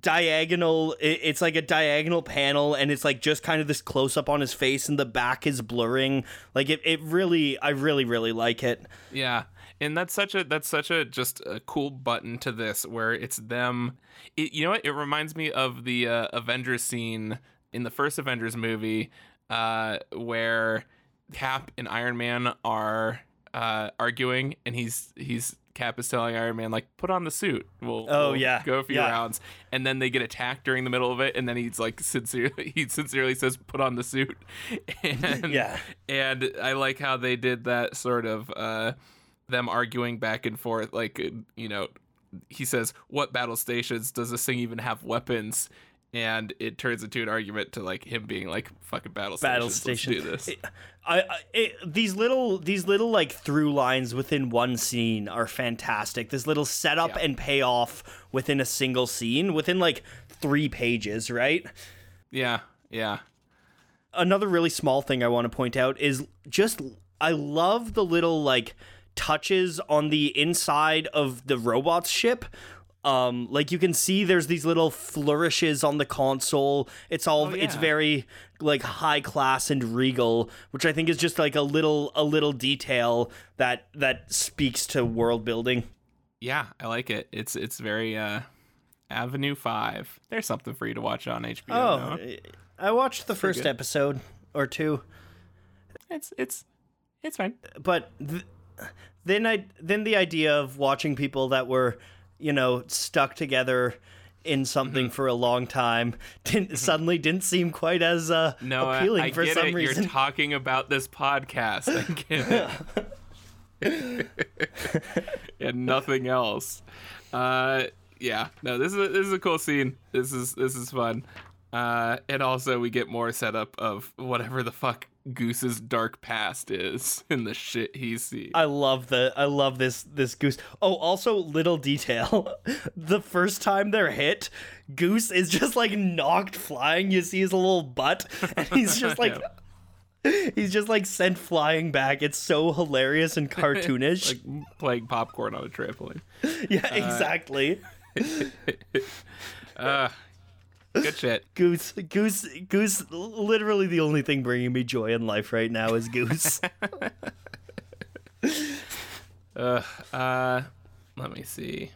diagonal, it's like a diagonal panel and it's like just kind of this close up on his face and the back is blurring. Like it, it really, I really, really like it. Yeah. And that's such a that's such a just a cool button to this where it's them it, you know what it reminds me of the uh, Avengers scene in the first Avengers movie uh, where Cap and Iron Man are uh, arguing, and he's he's Cap is telling Iron Man like, "Put on the suit. We'll Oh, we'll yeah. go a few Yeah. rounds." And then they get attacked during the middle of it, and then he's like sincerely he sincerely says, "Put on the suit." And Yeah. and I like how they did that sort of uh, them arguing back and forth. Like, you know, he says, "What battle stations does this thing even have weapons?" And it turns into an argument to like him being like, "Fucking battle stations, Battle station. do this." I, I it, these little these little like through lines within one scene are fantastic. This little setup Yeah. and payoff within a single scene within like three pages, right? Yeah, yeah, Another really small thing I want to point out is just I love the little like touches on the inside of the robot's ship. Um, like you can see there's these little flourishes on the console. It's all Oh, it's very like high class and regal, which I think is just like a little a little detail that that speaks to world building. yeah. I like it. It's it's very uh, Avenue Five. There's something for you to watch on HBO. Oh, now. I watched the first episode or two. it's it's it's fine. but th- then I then the idea of watching people that were, you know, stuck together in something Mm-hmm. for a long time didn't suddenly didn't seem quite as uh, No, I- appealing I, for get some it. reason. You're talking about this podcast. I get it. and nothing else. Uh, yeah, no, this is a, this is a cool scene. This is this is fun. Uh, and also we get more setup of whatever the fuck Ghüs's dark past is in the shit he sees. I love the I love this this goose. Oh, also little detail. the first time they're hit, Ghüs is just like knocked flying. You see his little butt and he's just like he's just like sent flying back. It's so hilarious and cartoonish. like playing popcorn on a trampoline. yeah, exactly. Uh, good shit. Ghüs, Ghüs, Ghüs. Literally, the only thing bringing me joy in life right now is Ghüs. Uh, uh, let me see.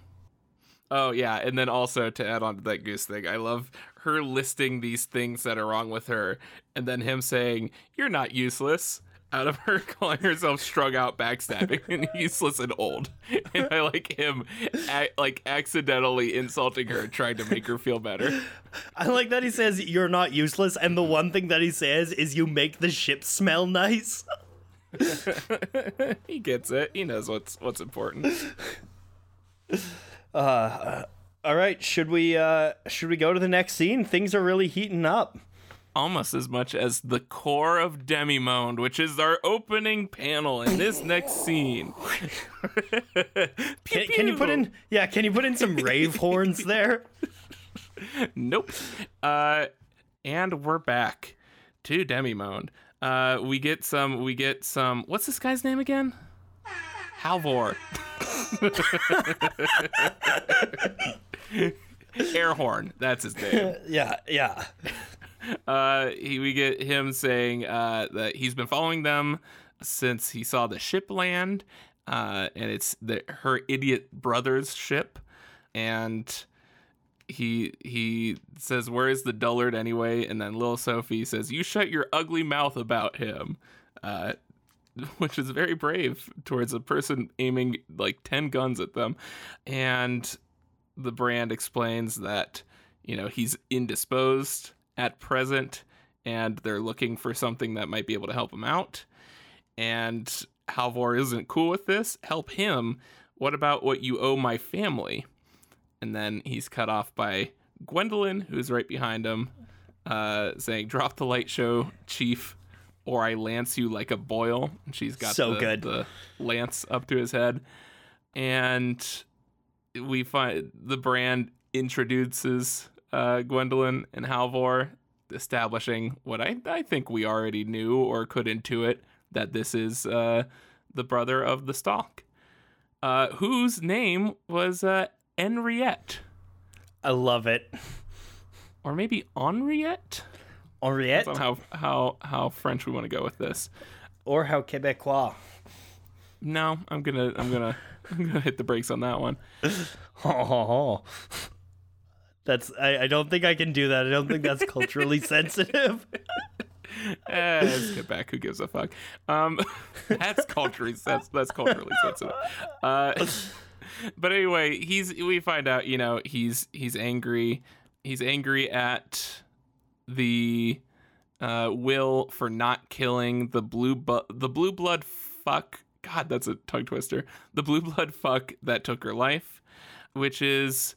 Oh yeah, and then also to add on to that goose thing, I love her listing these things that are wrong with her, and then him saying, "You're not useless." Out of her calling herself strung out, backstabbing, and useless and old, and I like him, a- like accidentally insulting her, trying to make her feel better. I like that he says you're not useless, and the one thing that he says is you make the ship smell nice. he gets it. He knows what's what's important. uh All right, should we uh should we go to the next scene? Things are really heating up. Almost as much as the core of Demimonde, which is our opening panel in this next scene. Can, can you put in yeah? Can you put in some rave horns there? Nope. Uh, and we're back to Demimonde. Uh, we get some. We get some. What's this guy's name again? Halvor. Airhorn. That's his name. Yeah, yeah. Uh, he, we get him saying uh, that he's been following them since he saw the ship land, uh, and it's the, her idiot brother's ship, and he he says, "Where is the dullard anyway?" And then Lil Sophie says, "You shut your ugly mouth about him." Uh, which is very brave towards a person aiming like 10 guns at them. And the brand explains that, you know, he's indisposed at present and they're looking for something that might be able to help him out. And Halvor isn't cool with this. Help him. What about what you owe my family? And then he's cut off by Gwendolyn, who's right behind him, uh, saying, Drop the light show, Chief, or I lance you like a boil. And she's got So the, good. the lance up to his head. And we find the brand introduces uh, Gwendolyn and Halvor, establishing what I, I think we already knew or could intuit that this is uh, the brother of the stalk, uh, whose name was uh, Henriette, I love it. or maybe Henriette. Henriette on how how how French we want to go with this. or how Quebecois. No, I'm gonna I'm gonna I'm gonna hit the brakes on that one. Oh, That's I, I don't think I can do that. I don't think that's culturally sensitive. eh, let's get back. Who gives a fuck? Um, that's culturally that's that's culturally sensitive. Uh, but anyway, he's we find out you know he's he's angry. He's angry at the uh, Will for not killing the blue bu- the blue blood fuck. God, that's a tongue twister. The blue blood fuck that took her life, which is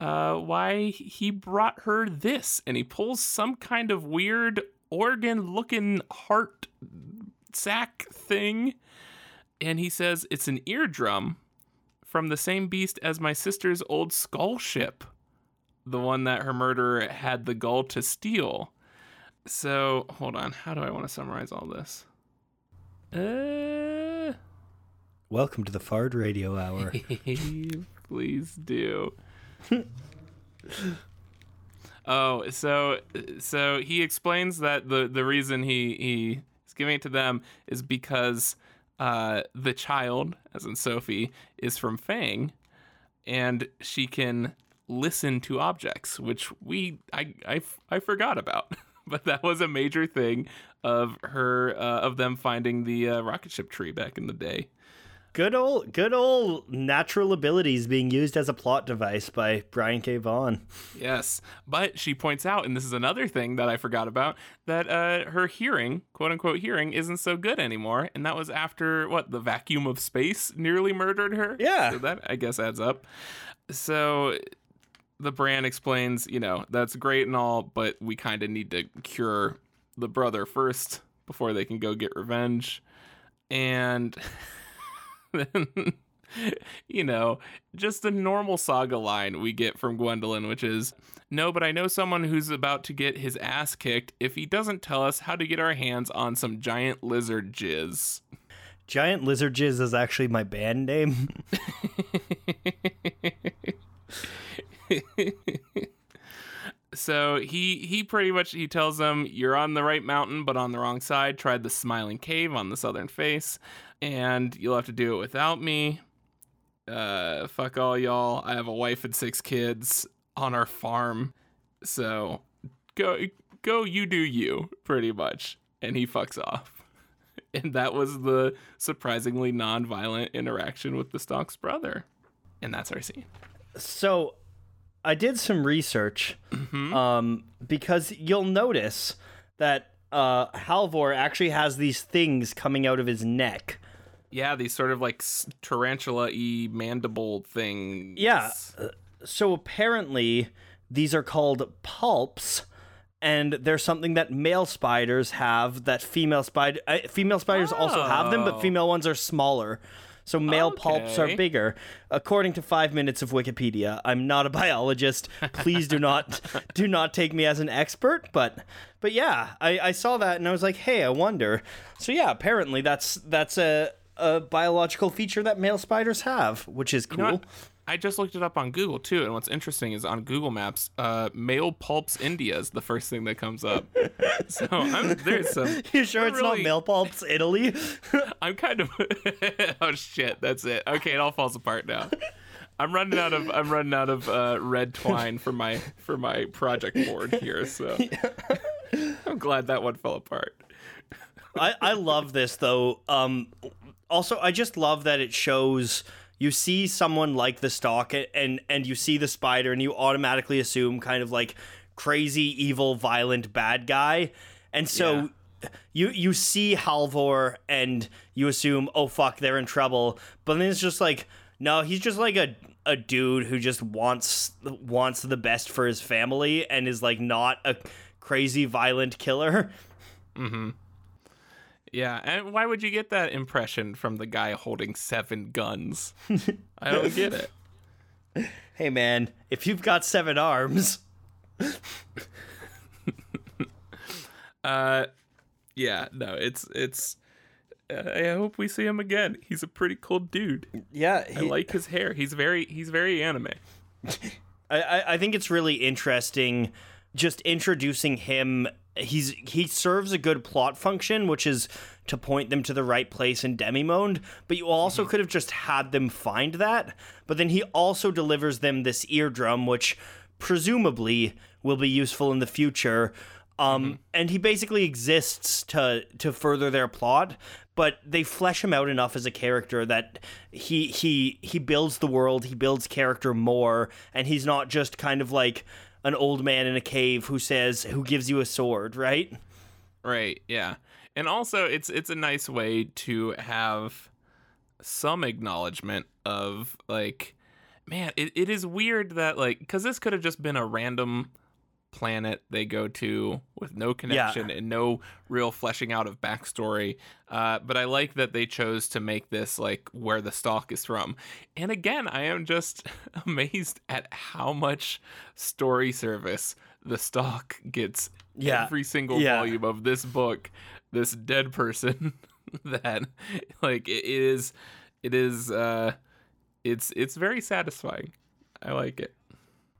uh, why he brought her this, and he pulls some kind of weird organ-looking heart sack thing, and he says it's an eardrum from the same beast as my sister's old skull ship, the one that her murderer had the gall to steal. So hold on, how do I want to summarize all this? Uh, Welcome to the Fard Radio Hour. please do. oh, so so he explains that the the reason he he is giving it to them is because uh, the child, as in Sophie, is from Fang, and she can listen to objects, which we I I, I forgot about. but that was a major thing of her uh, of them finding the uh, rocket ship tree back in the day. Good old, good old natural abilities being used as a plot device by Brian K. Vaughan. Yes, but she points out, and this is another thing that I forgot about, that uh, her hearing, quote unquote hearing, isn't so good anymore, and that was after what the vacuum of space nearly murdered her. Yeah. so that I guess adds up. So the brand explains, you know, that's great and all, but we kind of need to cure the brother first before they can go get revenge, and then you know, just a normal saga line we get from Gwendolyn, which is no, but I know someone who's about to get his ass kicked if he doesn't tell us how to get our hands on some giant lizard jizz. Giant Lizard Jizz is actually my band name. so he he pretty much he tells them you're on the right mountain but on the wrong side tried the smiling cave on the southern face and you'll have to do it without me. Uh fuck all y'all. I have a wife and six kids on our farm. So go go you do you pretty much. And he fucks off. And that was the surprisingly non-violent interaction with the Stalk's brother. And that's our scene. So, I did some research um, because you'll notice that uh, Halvor actually has these things coming out of his neck. Yeah, these sort of like tarantula-y mandible things. Yeah. So apparently, these are called palps, and they're something that male spiders have that female spider uh, female spiders also have them, but Oh. female ones are smaller. So male palps are bigger. According to 5 minutes of Wikipedia, I'm not a biologist. Please do not do not take me as an expert, but but yeah, I, I saw that and I was like, "Hey, I wonder." So yeah, apparently that's that's a a biological feature that male spiders have, which is cool. You know? I just looked it up on Google too, and what's interesting is on Google Maps, uh, male palps India is the first thing that comes up. so I'm, there's some. You sure it's not male palps Italy? I'm kind of. oh shit! That's it. Okay, it all falls apart now. I'm running out of I'm running out of uh, red twine for my for my project board here. So I'm glad that one fell apart. I, I love this though. Um, also, I just love that it shows you see someone like the stalk a- and and you see the spider and you automatically assume kind of like crazy, evil, violent bad guy, and so. You you see Halvor and you assume oh fuck they're in trouble. But then it's just like no he's just like a a dude who just wants wants the best for his family and is like not a crazy violent killer mm-hmm. Yeah, and why would you get that impression from the guy holding seven guns? I don't get it. Hey man, if you've got seven arms, Uh, yeah, no, it's it's. Uh, I hope we see him again. He's a pretty cool dude. yeah, I like his hair. He's very he's very anime. I, I think it's really interesting just introducing him. He's he serves a good plot function, which is to point them to the right place in Demimonde. But you also could have just had them find that. But then he also delivers them this eardrum, which presumably will be useful in the future. Um, and he basically exists to to further their plot, but they flesh him out enough as a character that he he he builds the world, he builds character more, and he's not just kind of like an old man in a cave who says who gives you a sword, right? Right. Yeah. And also, it's it's a nice way to have some acknowledgement of like, man, it, it is weird that like because this could have just been a random planet they go to with no connection and no real fleshing out of backstory. Uh, but I like that they chose to make this like where the stalk is from. And again, I am just amazed at how much story service the stalk gets Yeah. every single Yeah. volume of this book. This dead person that like it is it is uh it's it's very satisfying. I like it.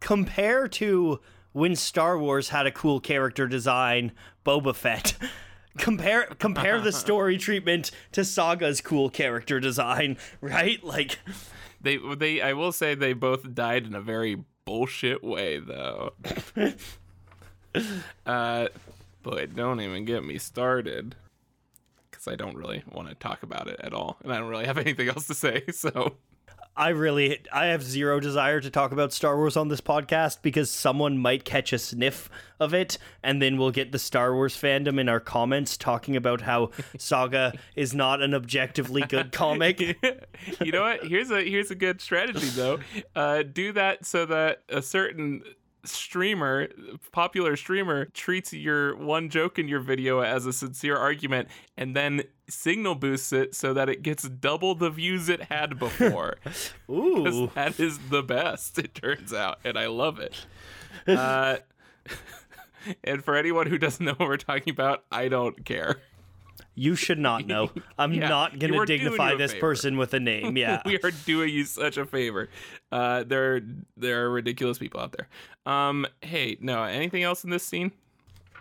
Compare to when Star Wars had a cool character design, Boba Fett. compare compare the story treatment to Saga's cool character design, right? Like They they I will say they both died in a very bullshit way though. uh boy, don't even get me started. Cuz I don't really want to talk about it at all and I don't really have anything else to say. So I really I have zero desire to talk about Star Wars on this podcast because someone might catch a sniff of it and then we'll get the Star Wars fandom in our comments talking about how Saga is not an objectively good comic. you know what? Here's a here's a good strategy though. Uh, do that so that a certain streamer, popular streamer, treats your one joke in your video as a sincere argument, and then signal boosts it so that it gets double the views it had before. Ooh. that is the best. It turns out, and I love it. Uh, and for anyone who doesn't know what we're talking about, I don't care. You should not know. I'm Yeah, not going to dignify this person with a name. Yeah. we are doing you such a favor. Uh, there, there are ridiculous people out there. Um, hey, no, anything else in this scene?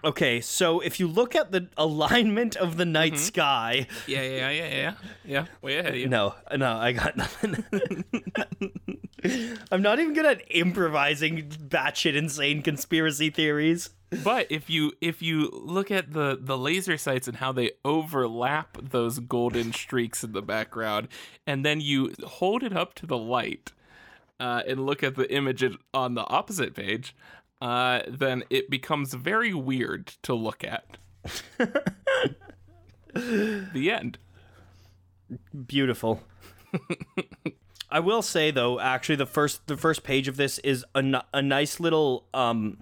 okay, so if you look at the alignment of the night Mm-hmm. sky, Yeah, yeah, yeah, yeah, yeah. Way ahead of you. no, no, I got nothing. I'm not even good at improvising batshit insane conspiracy theories. But if you if you look at the the laser sights and how they overlap those golden streaks in the background, and then you hold it up to the light uh, and look at the image on the opposite page, uh, then it becomes very weird to look at. the end. Beautiful. I will say though, actually, the first the first page of this is a, a nice little um,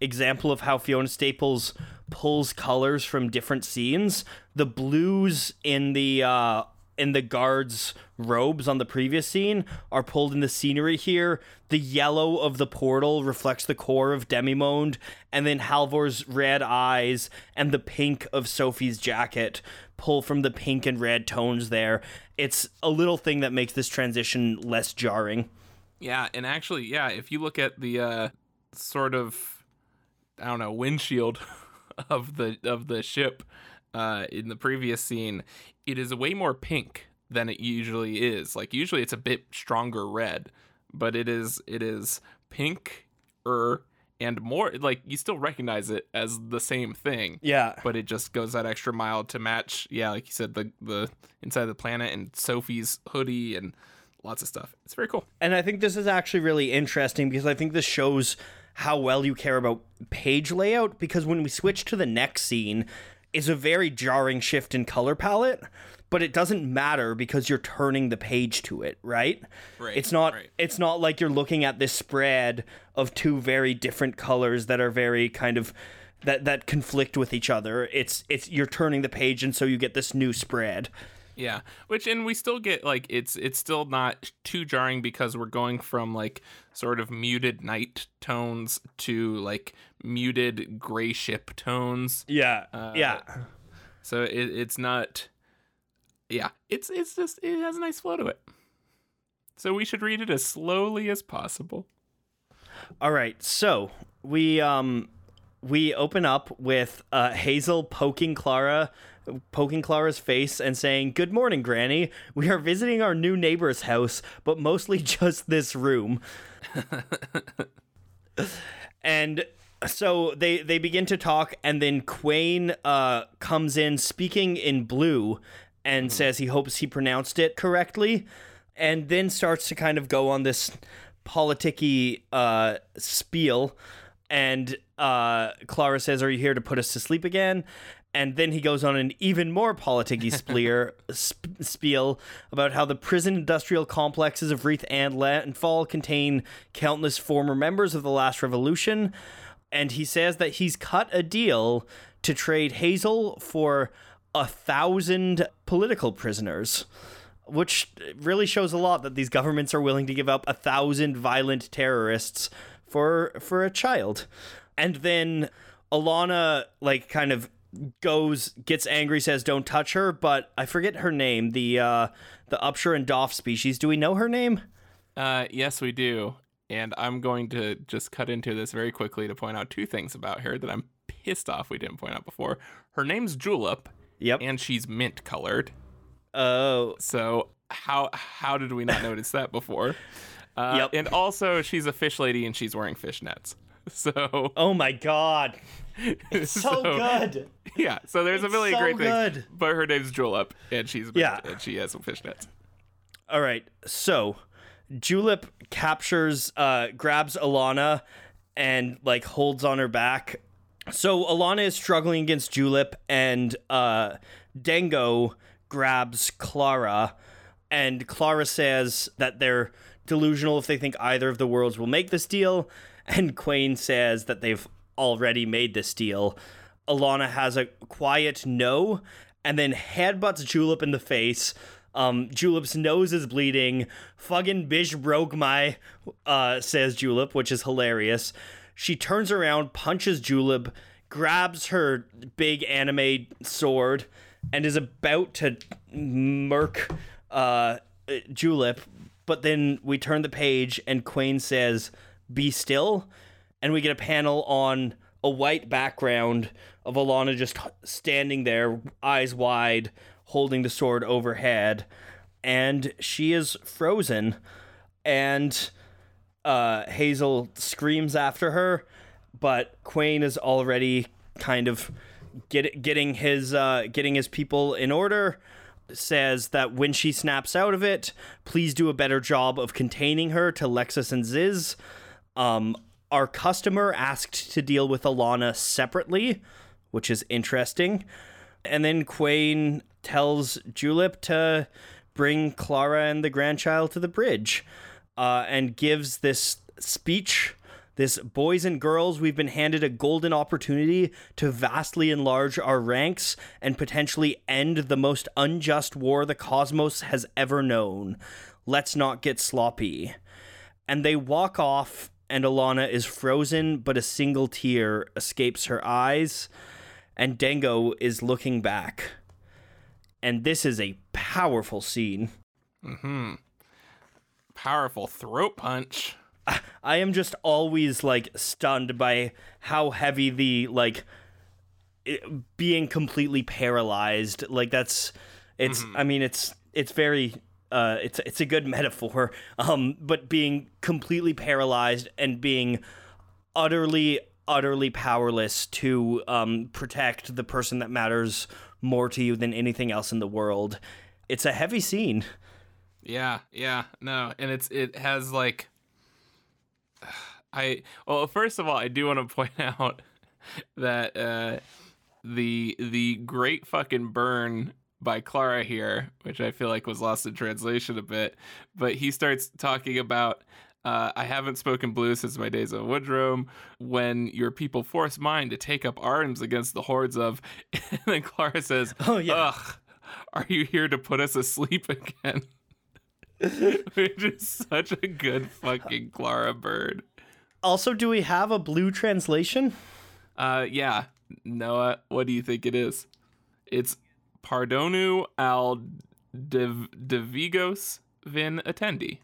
example of how Fiona Staples pulls colors from different scenes. The blues in the uh, in the guards' robes on the previous scene are pulled in the scenery here. The yellow of the portal reflects the core of Demimonde, and then Halvor's red eyes and the pink of Sophie's jacket pull from the pink and red tones there. It's a little thing that makes this transition less jarring. Yeah, and actually, yeah, if you look at the uh, sort of I don't know windshield of the of the ship uh, in the previous scene, it is way more pink than it usually is. Like usually, it's a bit stronger red, but it is it is pink er and more like you still recognize it as the same thing Yeah. but it just goes that extra mile to match yeah like you said the the inside of the planet and sophie's hoodie and lots of stuff it's very cool And I think this is actually really interesting because I think this shows how well you care about page layout because when we switch to the next scene is a very jarring shift in color palette, but it doesn't matter because you're turning the page to it, right? Right, It's not right. it's not like you're looking at this spread of two very different colors that are very kind of that that conflict with each other. It's it's you're turning the page and so you get this new spread. Yeah, which and we still get like it's it's still not too jarring because we're going from like sort of muted night tones to like muted gray ship tones. Yeah. yeah. So it, it's not Yeah, it's it's just it has a nice flow to it. So we should read it as slowly as possible. All right, so we um we open up with uh, Hazel poking Klara, poking Klara's face and saying, "Good morning, Granny. We are visiting our new neighbor's house, but mostly just this room." and so they they begin to talk and then Quain uh comes in speaking in blue and says he hopes he pronounced it correctly and then starts to kind of go on this politicky uh spiel and uh Klara says are you here to put us to sleep again and then he goes on an even more politicky spleer, sp- spiel about how the prison industrial complexes of Wreath and Landfall contain countless former members of the last revolution. And he says that he's cut a deal to trade Hazel for a thousand political prisoners, which really shows a lot that these governments are willing to give up a thousand violent terrorists for for a child. And then Alana like kind of goes gets angry says don't touch her but i forget her name the uh the Upsher and Doff species do we know her name Uh, yes, we do. And I'm going to just cut into this very quickly to point out two things about her that I'm pissed off we didn't point out before. Her name's Julep, yep and she's mint colored. oh So how how did we not notice that before? Uh, Yep. And also, she's a fish lady and she's wearing fishnets. So oh my god so, good Yeah. So there's a It's million so great good. things. But her name's Julep, and she's Yeah. and she has some fishnets. all right so julep captures uh grabs alana and like holds on her back so alana is struggling against julep and uh Dengo grabs Klara and Klara says that they're delusional if they think either of the worlds will make this deal and quain says that they've already made this deal alana has a quiet no and then headbutts julep in the face um, Julep's nose is bleeding. Fucking bitch broke my, uh, says Julep, which is hilarious. She turns around, punches Julep, grabs her big anime sword, and is about to murk uh, Julep. But then we turn the page, and Quain says, Be still. And we get a panel on a white background of Alana just standing there, eyes wide, holding the sword overhead. And she is frozen. And uh, Hazel screams after her, but Quain is already kind of get, getting his uh, getting his people in order. Says that when she snaps out of it, please do a better job of containing her to Lexus and Ziz. Um, our customer asked to deal with Alana separately, which is interesting. And then Quain tells Julep to bring Klara and the grandchild to the bridge uh, and gives this speech. This boys and girls, we've been handed a golden opportunity to vastly enlarge our ranks and potentially end the most unjust war the cosmos has ever known. Let's not get sloppy. And they walk off, and Alana is frozen, but a single tear escapes her eyes, and Dengo is looking back. And this is a powerful scene. Hmm. Powerful throat punch. I am just always like stunned by how heavy the like it, being completely paralyzed like that's it's I mean it's it's very uh it's it's a good metaphor um but being completely paralyzed and being utterly utterly powerless to um protect the person that matters more to you than anything else in the world. It's a heavy scene. Yeah, yeah, no, and it's it has like I well, first of all, I do want to point out that uh the the great fucking burn by Klara here, which I feel like was lost in translation a bit, but he starts talking about uh, I haven't spoken blue since my days of Woodrome. When your people force mine to take up arms against the hordes of, and then Klara says, Oh, yeah. ugh, are you here to put us asleep again?" Which is such a good fucking Klara bird. Also, do we have a blue translation? Uh, yeah, Noah, what do you think it is? It's Pardonu al Dev- Devigos vin attendi.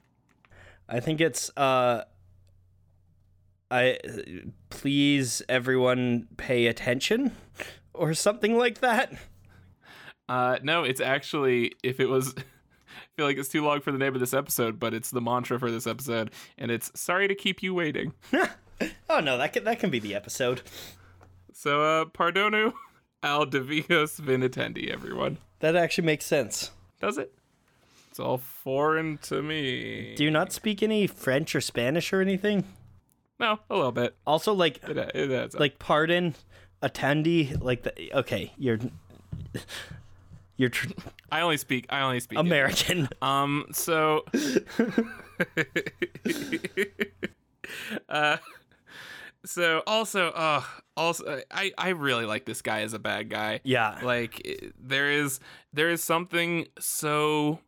I think it's uh I please everyone pay attention or something like that. Uh, no, it's actually if it was. I feel like it's too long for the name of this episode, but it's the mantra for this episode, and it's sorry to keep you waiting. Oh no, that can that can be the episode. So, uh, pardonu al devios vinitendi, everyone. That actually makes sense. Does it? It's all foreign to me. Do you not speak any French or Spanish or anything? No, a little bit. Also, like It, it like pardon, attendee, like the okay, you're you're tr- I only speak. I only speak American. Um. So. uh. So also, uh, also, I I really like this guy as a bad guy. Yeah. Like there is there is something so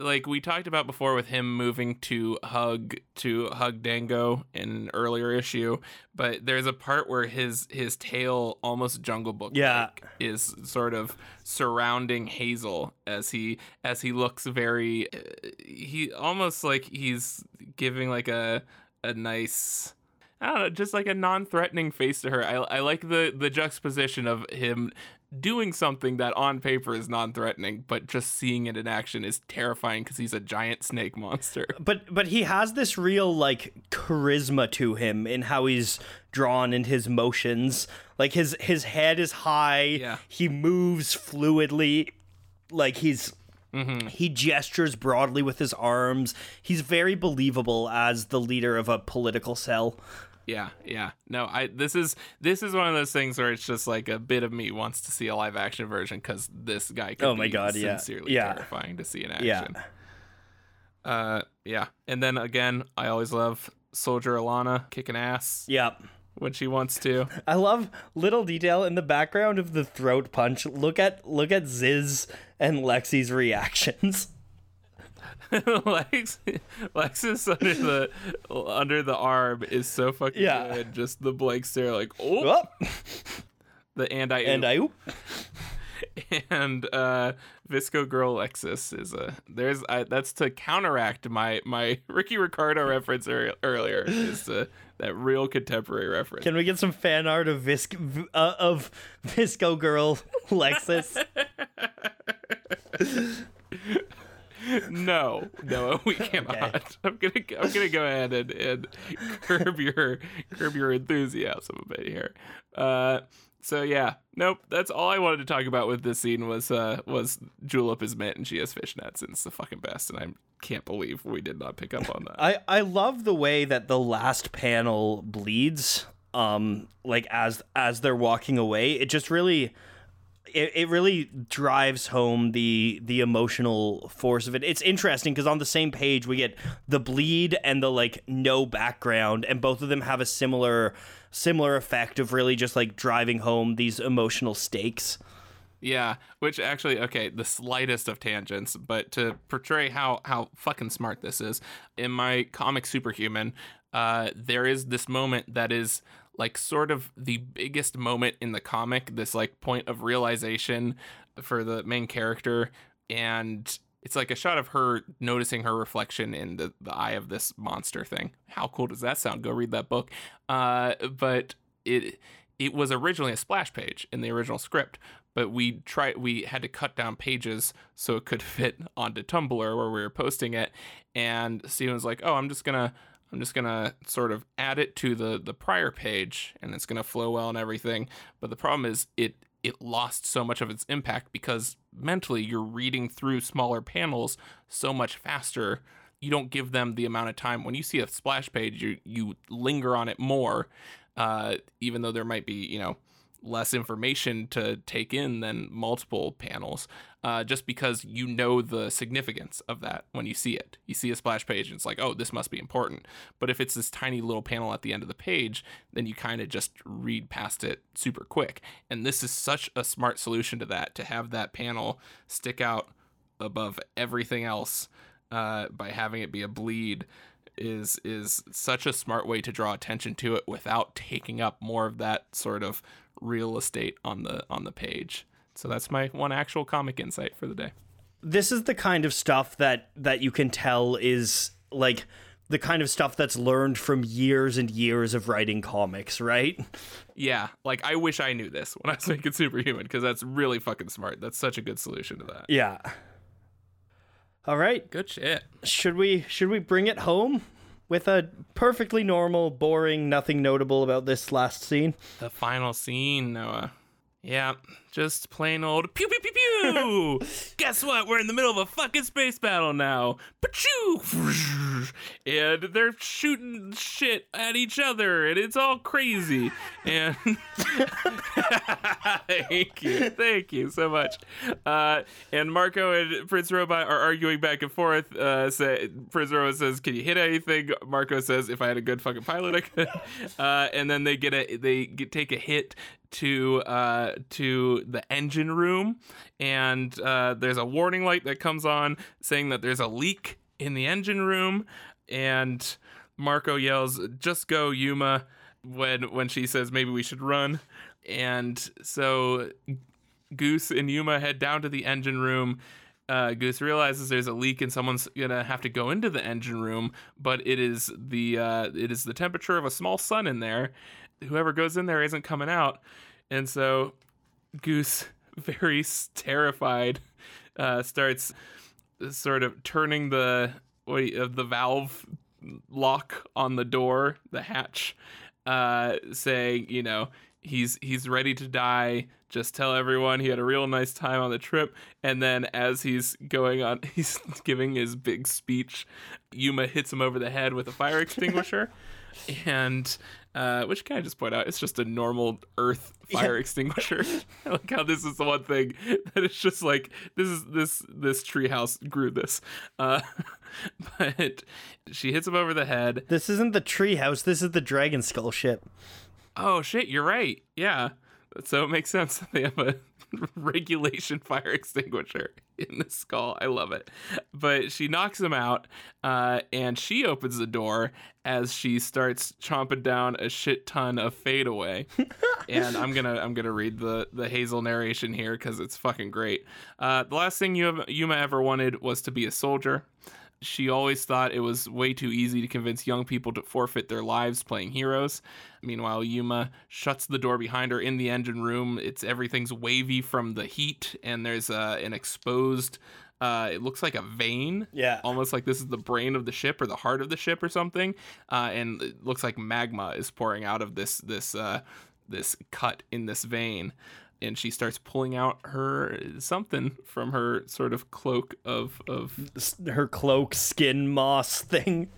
like we talked about before with him moving to hug to hug Dengo in an earlier issue, but there's a part where his his tail almost Jungle Book Yeah. is sort of surrounding Hazel as he as he looks very uh, he almost like he's giving like a a nice I don't know, just like a non-threatening face to her. I, I like the the juxtaposition of him doing something that on paper is non-threatening, but just seeing it in action is terrifying because he's a giant snake monster. But but he has this real like charisma to him in how he's drawn in his motions. Like his his head is high. Yeah. He moves fluidly. Like he's mm-hmm. he gestures broadly with his arms. He's very believable as the leader of a political cell. Yeah, yeah. No, I this is this is one of those things where it's just like a bit of me wants to see a live action version because this guy could Oh my be God, sincerely Yeah. terrifying to see in action. Yeah. Uh, yeah. And then again, I always love Soldier Alana kicking ass Yep. when she wants to. I love little detail in the background of the throat punch. Look at look at Ziz and Lexi's reactions. Lex, Lexus under the under the arm is so fucking Yeah. good. Just the blank stare, like oh, the and I and I oop. and uh VSCO Girl Lexus is a there's I, that's to counteract my my Ricky Ricardo reference ear- earlier is to, that real contemporary reference. Can we get some fan art of Visc uh, of VSCO Girl Lexus? No, no, we cannot. I'm gonna I'm gonna go ahead and, and curb your curb your enthusiasm a bit here. Uh, so yeah, nope. That's all I wanted to talk about with this scene was uh was Julep is mint and she has fishnets and it's the fucking best and I can't believe we did not pick up on that. I I love the way that the last panel bleeds. Um, like as as they're walking away, it just really. It, it really drives home the the emotional force of it. It's interesting because on the same page we get the bleed and the like no background, and both of them have a similar similar effect of really just like driving home these emotional stakes. Yeah, which actually, okay, the slightest of tangents, but to portray how how fucking smart this is, in my comic Superhuman, uh, there is this moment that is like sort of the biggest moment in the comic, this like point of realization for the main character, and it's like a shot of her noticing her reflection in the, the eye of this monster thing. How cool does that sound? Go read that book. Uh, but it it was originally a splash page in the original script, but we tried we had to cut down pages so it could fit onto Tumblr where we were posting it. And Steven was like, "Oh, I'm just gonna." I'm just gonna sort of add it to the the prior page, and it's gonna flow well and everything. But the problem is, it it lost so much of its impact because mentally you're reading through smaller panels so much faster. You don't give them the amount of time. When you see a splash page, you you linger on it more, uh, even though there might be you know less information to take in than multiple panels, uh, just because you know the significance of that when you see it. You see a splash page and it's like, oh, this must be important. But if it's this tiny little panel at the end of the page, then you kind of just read past it super quick. And this is such a smart solution to that to have that panel stick out above everything else uh, by having it be a bleed is is such a smart way to draw attention to it without taking up more of that sort of real estate on the on the page. So that's my one actual comic insight for the day. this is the kind of stuff that that you can tell is like the kind of stuff that's learned from years and years of writing comics, right? Yeah, like I wish I knew this when I was making Superhuman because that's really fucking smart. That's such a good solution to that. Yeah. All right. Good shit. Should we should we bring it home? with a perfectly normal, boring, nothing notable about this last scene. The final scene, Noah. Yeah, just plain old pew pew pew pew. Guess what? We're in the middle of a fucking space battle now. Pachoo! And they're shooting shit at each other, and it's all crazy. And thank you, thank you so much. Uh, and Marko and Prince Robot are arguing back and forth. Uh, say, Prince Robot says, "Can you hit anything?" Marko says, "If I had a good fucking pilot, I could." Uh, and then they get a they get, take a hit to uh, to the engine room, and uh, there's a warning light that comes on saying that there's a leak in the engine room, and Marko yells, "Just go, Yuma!" when when she says maybe we should run, and so Ghüs and Yuma head down to the engine room. Uh, Ghüs realizes there's a leak and someone's gonna have to go into the engine room, but it is the uh, it is the temperature of a small sun in there. Whoever goes in there isn't coming out, and so Ghüs, very terrified, uh, starts sort of turning the uh, the valve lock on the door, the hatch, uh, saying, you know, he's he's ready to die. Just tell everyone he had a real nice time on the trip. And then as he's going on, he's giving his big speech. Yuma hits him over the head with a fire extinguisher. and uh, which can I just point out, it's just a normal Earth fire yeah. extinguisher. I like how this is the one thing that it's just like this is this this treehouse grew this. Uh, but she hits him over the head. This isn't the treehouse. This is the dragon skull ship. Oh shit! You're right. Yeah. So it makes sense they have a regulation fire extinguisher in the skull. I love it. But she knocks him out, uh, and she opens the door as she starts chomping down a shit ton of fade away. and I'm gonna I'm gonna read the the Hazel narration here because it's fucking great. Uh, the last thing you Yuma ever wanted was to be a soldier. She always thought it was way too easy to convince young people to forfeit their lives playing heroes. Meanwhile, Yuma shuts the door behind her in the engine room. It's everything's wavy from the heat, and there's uh, an exposed. Uh, it looks like a vein. Yeah. Almost like this is the brain of the ship or the heart of the ship or something. Uh, and it looks like magma is pouring out of this this uh, this cut in this vein and she starts pulling out her something from her sort of cloak of of her cloak skin moss thing.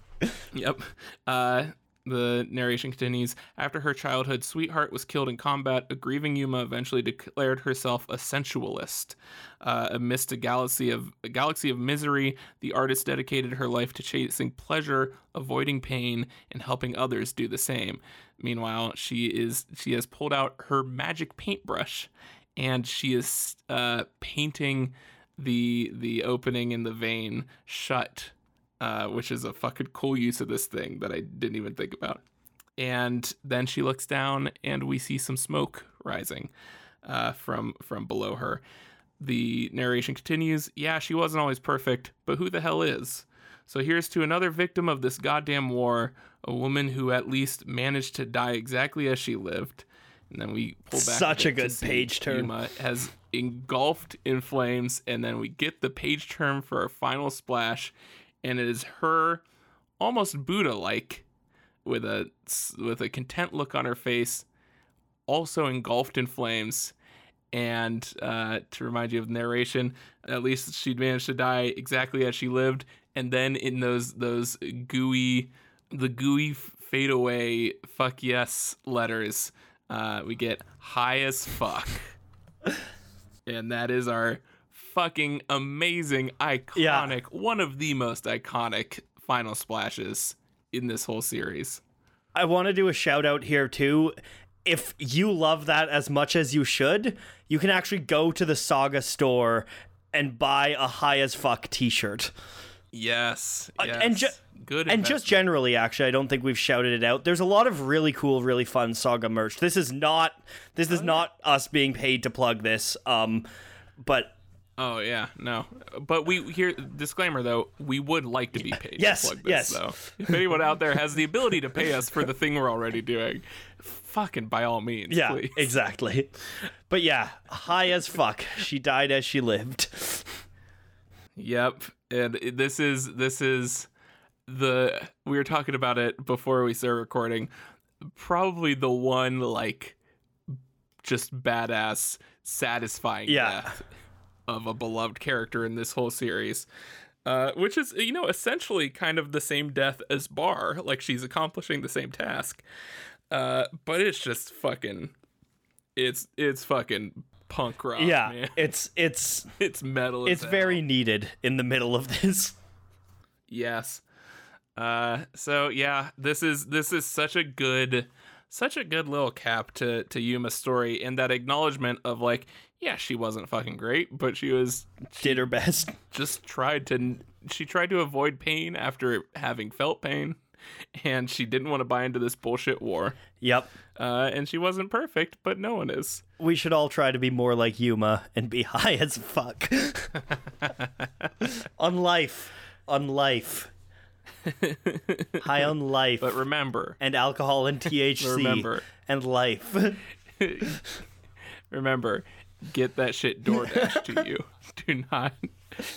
yep. Uh, the narration continues. After her childhood sweetheart was killed in combat, a grieving Yuma eventually declared herself a sensualist. Uh, amidst a galaxy of a galaxy of misery, the artist dedicated her life to chasing pleasure, avoiding pain, and helping others do the same. Meanwhile, she is she has pulled out her magic paintbrush, and she is uh, painting the the opening in the vein shut uh, which is a fucking cool use of this thing that I didn't even think about. And then she looks down, and we see some smoke rising uh, from from below her. The narration continues. Yeah, she wasn't always perfect, but who the hell is? So here's to another victim of this goddamn war, a woman who at least managed to die exactly as she lived. And then we pull back. Such a, good page turn. Yuma has engulfed in flames, and then we get the page turn for our final splash and it is her almost Buddha like with a with a content look on her face, also engulfed in flames. And uh, to remind you of the narration, at least she'd managed to die exactly as she lived. And then in those those gooey, the gooey fade away fuck yes letters, uh, we get high as fuck, and that is our fucking amazing, iconic, yeah. one of the most iconic final splashes in this whole series. I want to do a shout out here too. If you love that as much as you should, you can actually go to the Saga store and buy a high as fuck t-shirt. Yes. yes. Uh, and ju- good and just generally actually i don't think we've shouted it out there's a lot of really cool really fun saga merch this is not this is oh, not us being paid to plug this um but Oh yeah, no. But we here disclaimer though, we would like to be paid yes, to plug this. Yes. So if anyone out there has the ability to pay us for the thing we're already doing, fucking by all means, yeah, please. exactly. But yeah, high as fuck. She died as she lived. Yep, and this is this is the we were talking about it before we started recording. Probably the one like just badass, satisfying Yeah. death of a beloved character in this whole series. Uh, which is, you know, essentially kind of the same death as Bar. Like she's accomplishing the same task. Uh, but it's just fucking, it's it's fucking punk rock. yeah, man. it's it's it's metal. it's hell. very needed in the middle of this. Yes. Uh so yeah, this is this is such a good such a good little cap to to Yuma's story and that acknowledgement of like, yeah, she wasn't fucking great, but she was Did her best. just tried to she tried to avoid pain after having felt pain and she didn't want to buy into this bullshit war. Yep. Uh and she wasn't perfect, but no one is. We should all try to be more like Yuma and be high as fuck. on life. On life. high on life. But remember, and alcohol and THC. Remember. And life. remember, get that shit DoorDash to you. Do not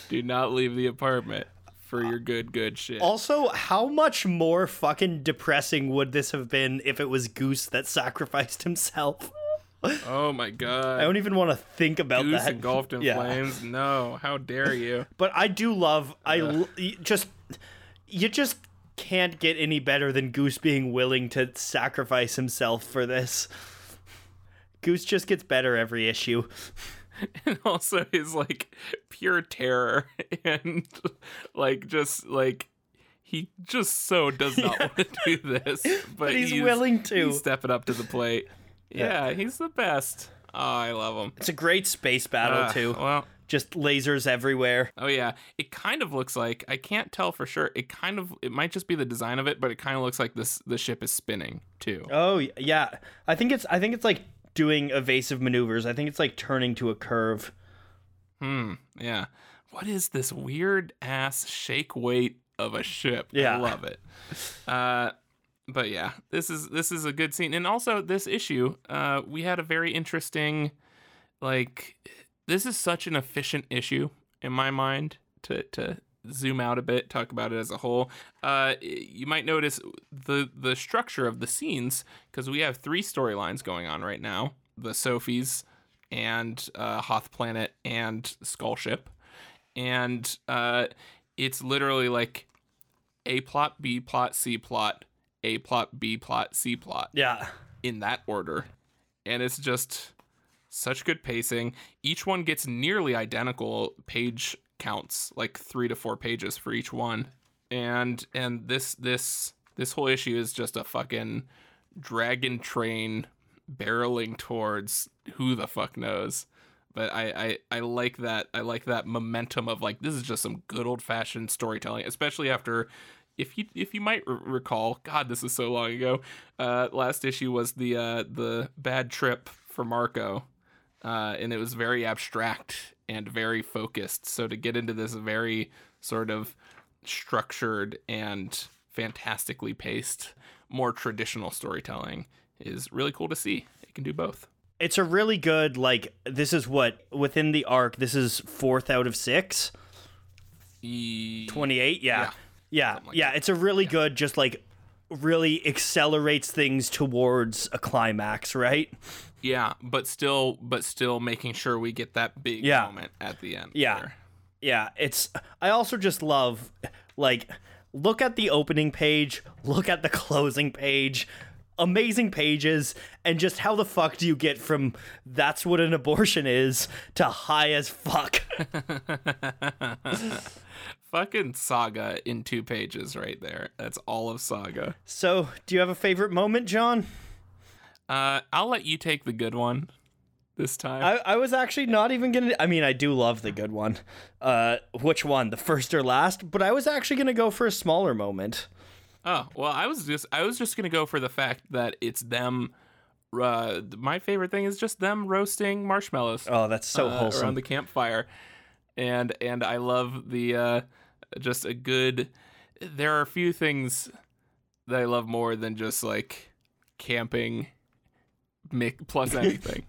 do not leave the apartment for your good good shit. also, how much more fucking depressing would this have been if it was Ghüs that sacrificed himself? oh my god. I don't even want to think about Ghüs that. engulfed in Yeah. flames. No, how dare you? But I do love I l- just you just can't get any better than Ghüs being willing to sacrifice himself for this. Ghüs just gets better every issue. and also his like pure terror and like just like he just so does not want to do this, but, he's willing to. He's stepping up to the plate. Yeah, he's the best. Oh, I love him. It's a great space battle Uh, too. Well, Just lasers everywhere. Oh yeah, it kind of looks like I can't tell for sure. It kind of it might just be the design of it, but it kind of looks like this the ship is spinning too. Oh yeah, I think it's I think it's like doing evasive maneuvers. I think it's like turning to a curve. Hmm. Yeah. What is this weird ass shake weight of a ship? Yeah. I love it. Uh, but yeah, this is this is a good scene, and also this issue, uh, we had a very interesting, like, this is such an efficient issue in my mind to to zoom out a bit, talk about it as a whole. Uh, you might notice the the structure of the scenes because we have three storylines going on right now: the Sophies and uh, Hoth Planet and Skull Ship, and uh, it's literally like a plot, B plot, C plot, A plot, B plot, C plot Yeah. in that order. And it's just such good pacing. Each one gets nearly identical page counts, like 3 to 4 pages for each one. And and this this this whole issue is just a fucking dragon train barreling towards who the fuck knows. But I, I, I like that I like that momentum of like this is just some good old fashioned storytelling, especially after if you if you might recall, God, this is so long ago. Uh, last issue was the uh, the bad trip for Marko, uh, and it was very abstract and very focused. So to get into this very sort of structured and fantastically paced, more traditional storytelling is really cool to see. It can do both. It's a really good like this is what within the arc this is fourth out of 6. E- 28 yeah Yeah. yeah yeah, it's a really good just like really accelerates things towards a climax right Yeah, but still, but still making sure we get that big Yeah. moment at the end. Yeah. there. yeah it's i also just love like look at the opening page look at the closing page amazing pages and just how the fuck do you get from that's what an abortion is to high as fuck Fucking saga in two pages right there. That's all of saga. so do you have a favorite moment john Uh, I'll let you take the good one this time. I, I was actually not even gonna i mean i do love the good one uh which one the first or last but i was actually gonna go for a smaller moment oh well, I was just I was just gonna go for the fact that it's them. Uh, my favorite thing is just them roasting marshmallows. oh that's so uh, wholesome around the campfire, and and I love the uh, just a good. There are a few things that I love more than just like camping, mi- plus anything.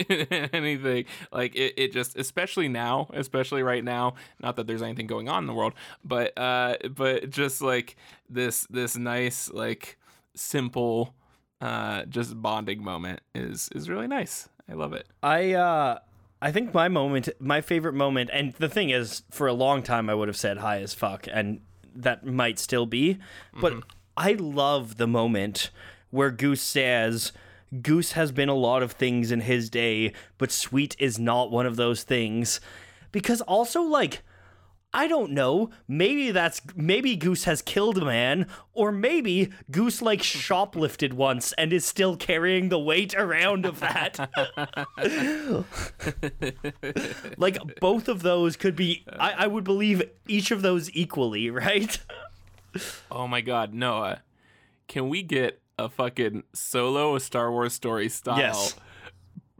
anything like it, it just especially now especially right now not that there's anything going on in the world but uh but just like this this nice like simple uh just bonding moment is is really nice i love it I uh I think my moment my favorite moment and the thing is for a long time I would have said high as fuck and that might still be but mm-hmm. I love the moment where Ghüs says Ghüs has been a lot of things in his day but sweet is not one of those things. Because also like I don't know. Maybe that's maybe Ghüs has killed a man, or maybe Ghüs like shoplifted once and is still carrying the weight around of that. like both of those could be. I, I would believe each of those equally, right? oh my god noah can we get a fucking solo a star wars story style Yes.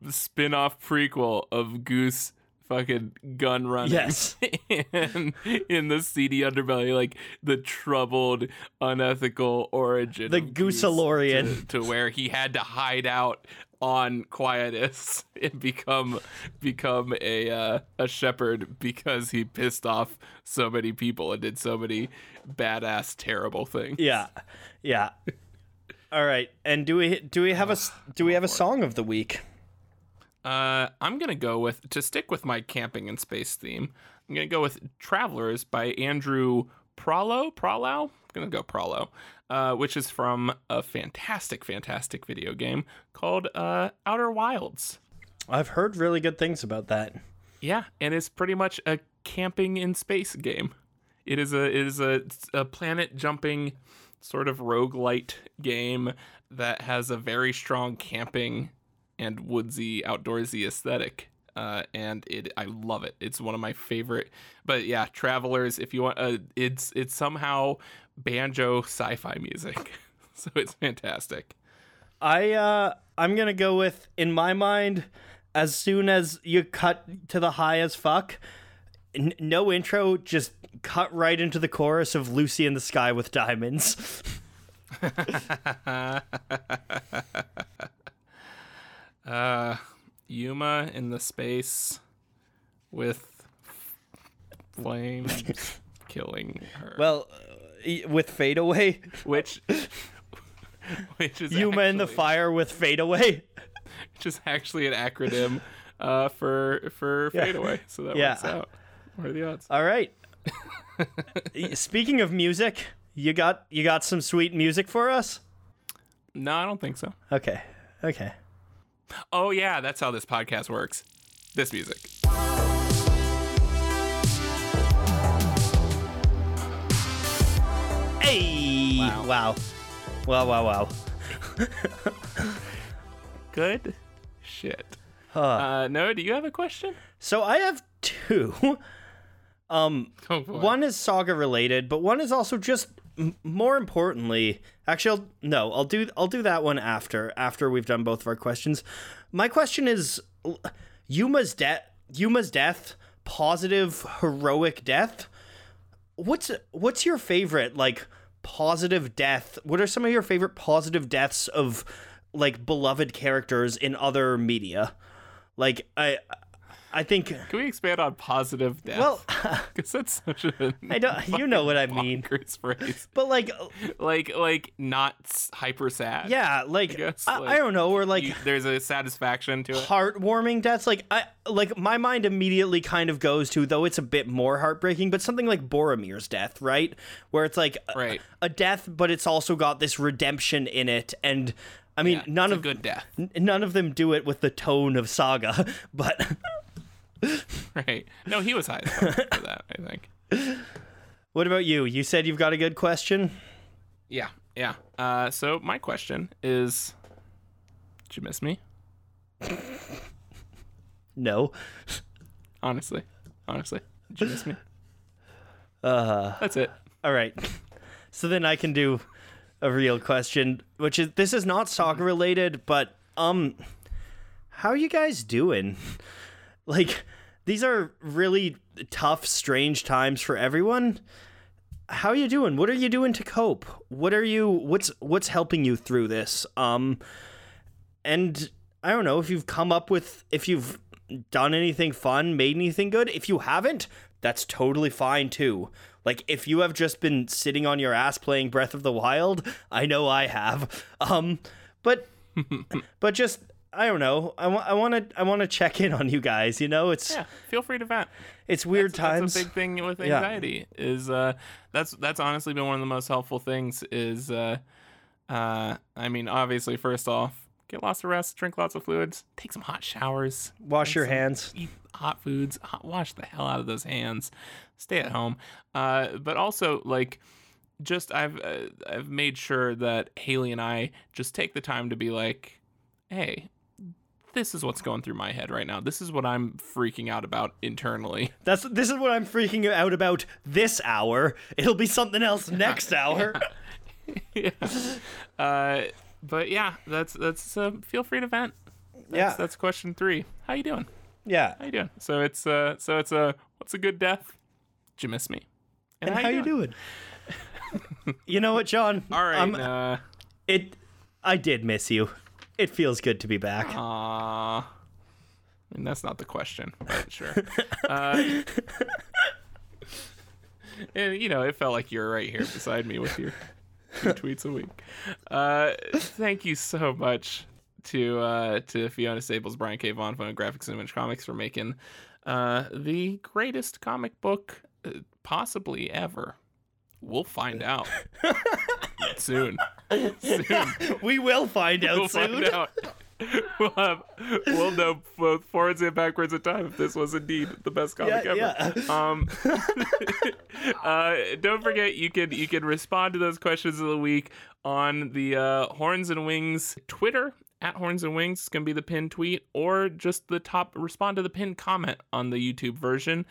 spin-off prequel of Ghüs fucking gun running Yes. in, in the seedy underbelly like the troubled unethical origin The Goosalorian. to, to where he had to hide out on quietus and become become a uh, a shepherd because he pissed off so many people and did so many badass terrible things Yeah, yeah. All right, and do we do we have a do we have a song of the week? Uh, I'm gonna go with to stick with my camping and space theme. I'm gonna go with "Travelers" by Andrew Prahlow. Prahlow. I'm gonna go Prahlow, uh, which is from a fantastic, fantastic video game called uh, Outer Wilds. I've heard really good things about that. Yeah, and it's pretty much a camping in space game. It is a it is a, a planet jumping sort of roguelite game that has a very strong camping and woodsy outdoorsy aesthetic. Uh, and it I love it. It's one of my favorite. But yeah, Travelers, if you want uh, it's it's somehow banjo sci-fi music. so it's fantastic. I uh I'm gonna go with in my mind, as soon as you cut to the high as fuck, n- no intro, just cut right into the chorus of Lucy in the Sky with Diamonds. Uh, Yuma in the space with flames killing her. Well, uh, with Fade Away, which which is Yuma in the fire with Fade Away. which is actually an acronym uh, for for fade away. So that Yeah. works out. What are the odds? All right. Speaking of music, you got you got some sweet music for us? No, I don't think so. Okay. Okay. Oh yeah, that's how this podcast works. This music. Hey! Wow. Wow. Wow, wow, wow. Good shit. Huh. Uh, Noah, do you have a question? So I have two. Um, Oh, one is saga related, but one is also just more importantly. Actually, I'll, no, I'll do I'll do that one after after we've done both of our questions. My question is Yuma's death. Yuma's death. Positive heroic death. What's what's your favorite like positive death? What are some of your favorite positive deaths of like beloved characters in other media? Like I I think Can we expand on positive death? well because that's such a I don't you know what I mean. phrase. But like uh, Like like not hyper sad. yeah, like I, guess, I, like, don't know, or like You- there's a satisfaction to it. heartwarming deaths. Like I like my mind immediately kind of goes to though it's a bit more heartbreaking, but something like Boromir's death, right? Where it's like a, Right. a death, but it's also got this redemption in it, and I mean Yeah, none of good death. n- none of them do it with the tone of Saga, but Right. No, he was high as fuck for that, I think. what about you? You said you've got a good question. Yeah. Yeah. Uh, so my question is Did you miss me? No. Honestly. Honestly. Did you miss me? Uh That's it. All right. So then I can do a real question, which is this is not soccer related, but um how are you guys doing? Like these are really tough, strange times for everyone. How are you doing? What are you doing to cope? What are you what's what's helping you through this? Um and I don't know if you've come up with if you've done anything fun, made anything good. If you haven't, that's totally fine too. Like if you have just been sitting on your ass playing Breath of the Wild, I know I have. Um, but but just I don't know. I want I want to I want to check in on you guys. You know, it's Yeah, feel free to vent. it's weird That's- times. That's a big thing with Yeah. anxiety. Is uh, that's that's honestly been one of the most helpful things. Is uh, uh, I mean, obviously, first off, get lots of rest, drink lots of fluids, take some hot showers, Wash your hands. eat hot foods, hot, wash the hell out of those hands, stay at home. Uh, but also like. Just I've uh, I've made sure that Haley and I just take the time to be like, hey, this is what's going through my head right now. This is what I'm freaking out about internally. That's this is what I'm freaking out about this hour. It'll be something else next hour. yeah. Uh, but yeah, that's that's uh, feel free to vent. That's, Yeah. that's question three. How you doing? Yeah. How you doing? So it's uh, so it's a what's a good death? Did you miss me? And how you doing? you know what, John? All right. Um, uh, it I did miss you. It feels good to be back. aw. I mean, that's not the question, but sure. uh, and, you know, it felt like you were right here beside me with your two tweets a week. Uh, thank you so much to uh, to Fiona Staples, Brian K. Vaughan, Fonografiks and Image Comics for making uh, the greatest comic book uh, possibly ever. We'll find out soon. Soon. we will find out We'll soon. find out. We'll have, we'll know both forwards and backwards in time if this was indeed the best comic Yeah, ever. yeah. Um, uh, don't forget you can you can respond to those questions of the week on the uh, Horns and Wings Twitter at Horns and Wings. It's gonna be the pinned tweet or just the top respond to the pinned comment on the YouTube version.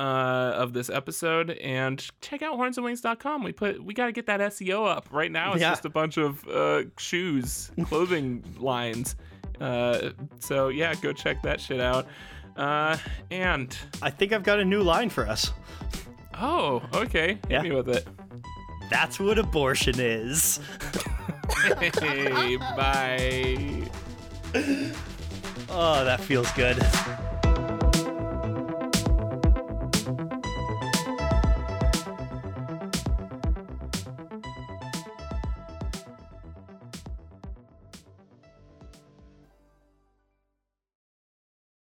Uh, of this episode and check out hornsandwings.com. We put we got to get that SEO up right now. It's Yeah. just a bunch of uh, shoes, clothing lines. Uh, so yeah, go check that shit out. Uh, and I think I've got a new line for us. oh, okay, hit Yeah. me with it. That's what abortion is. Hey, bye. Oh, that feels good.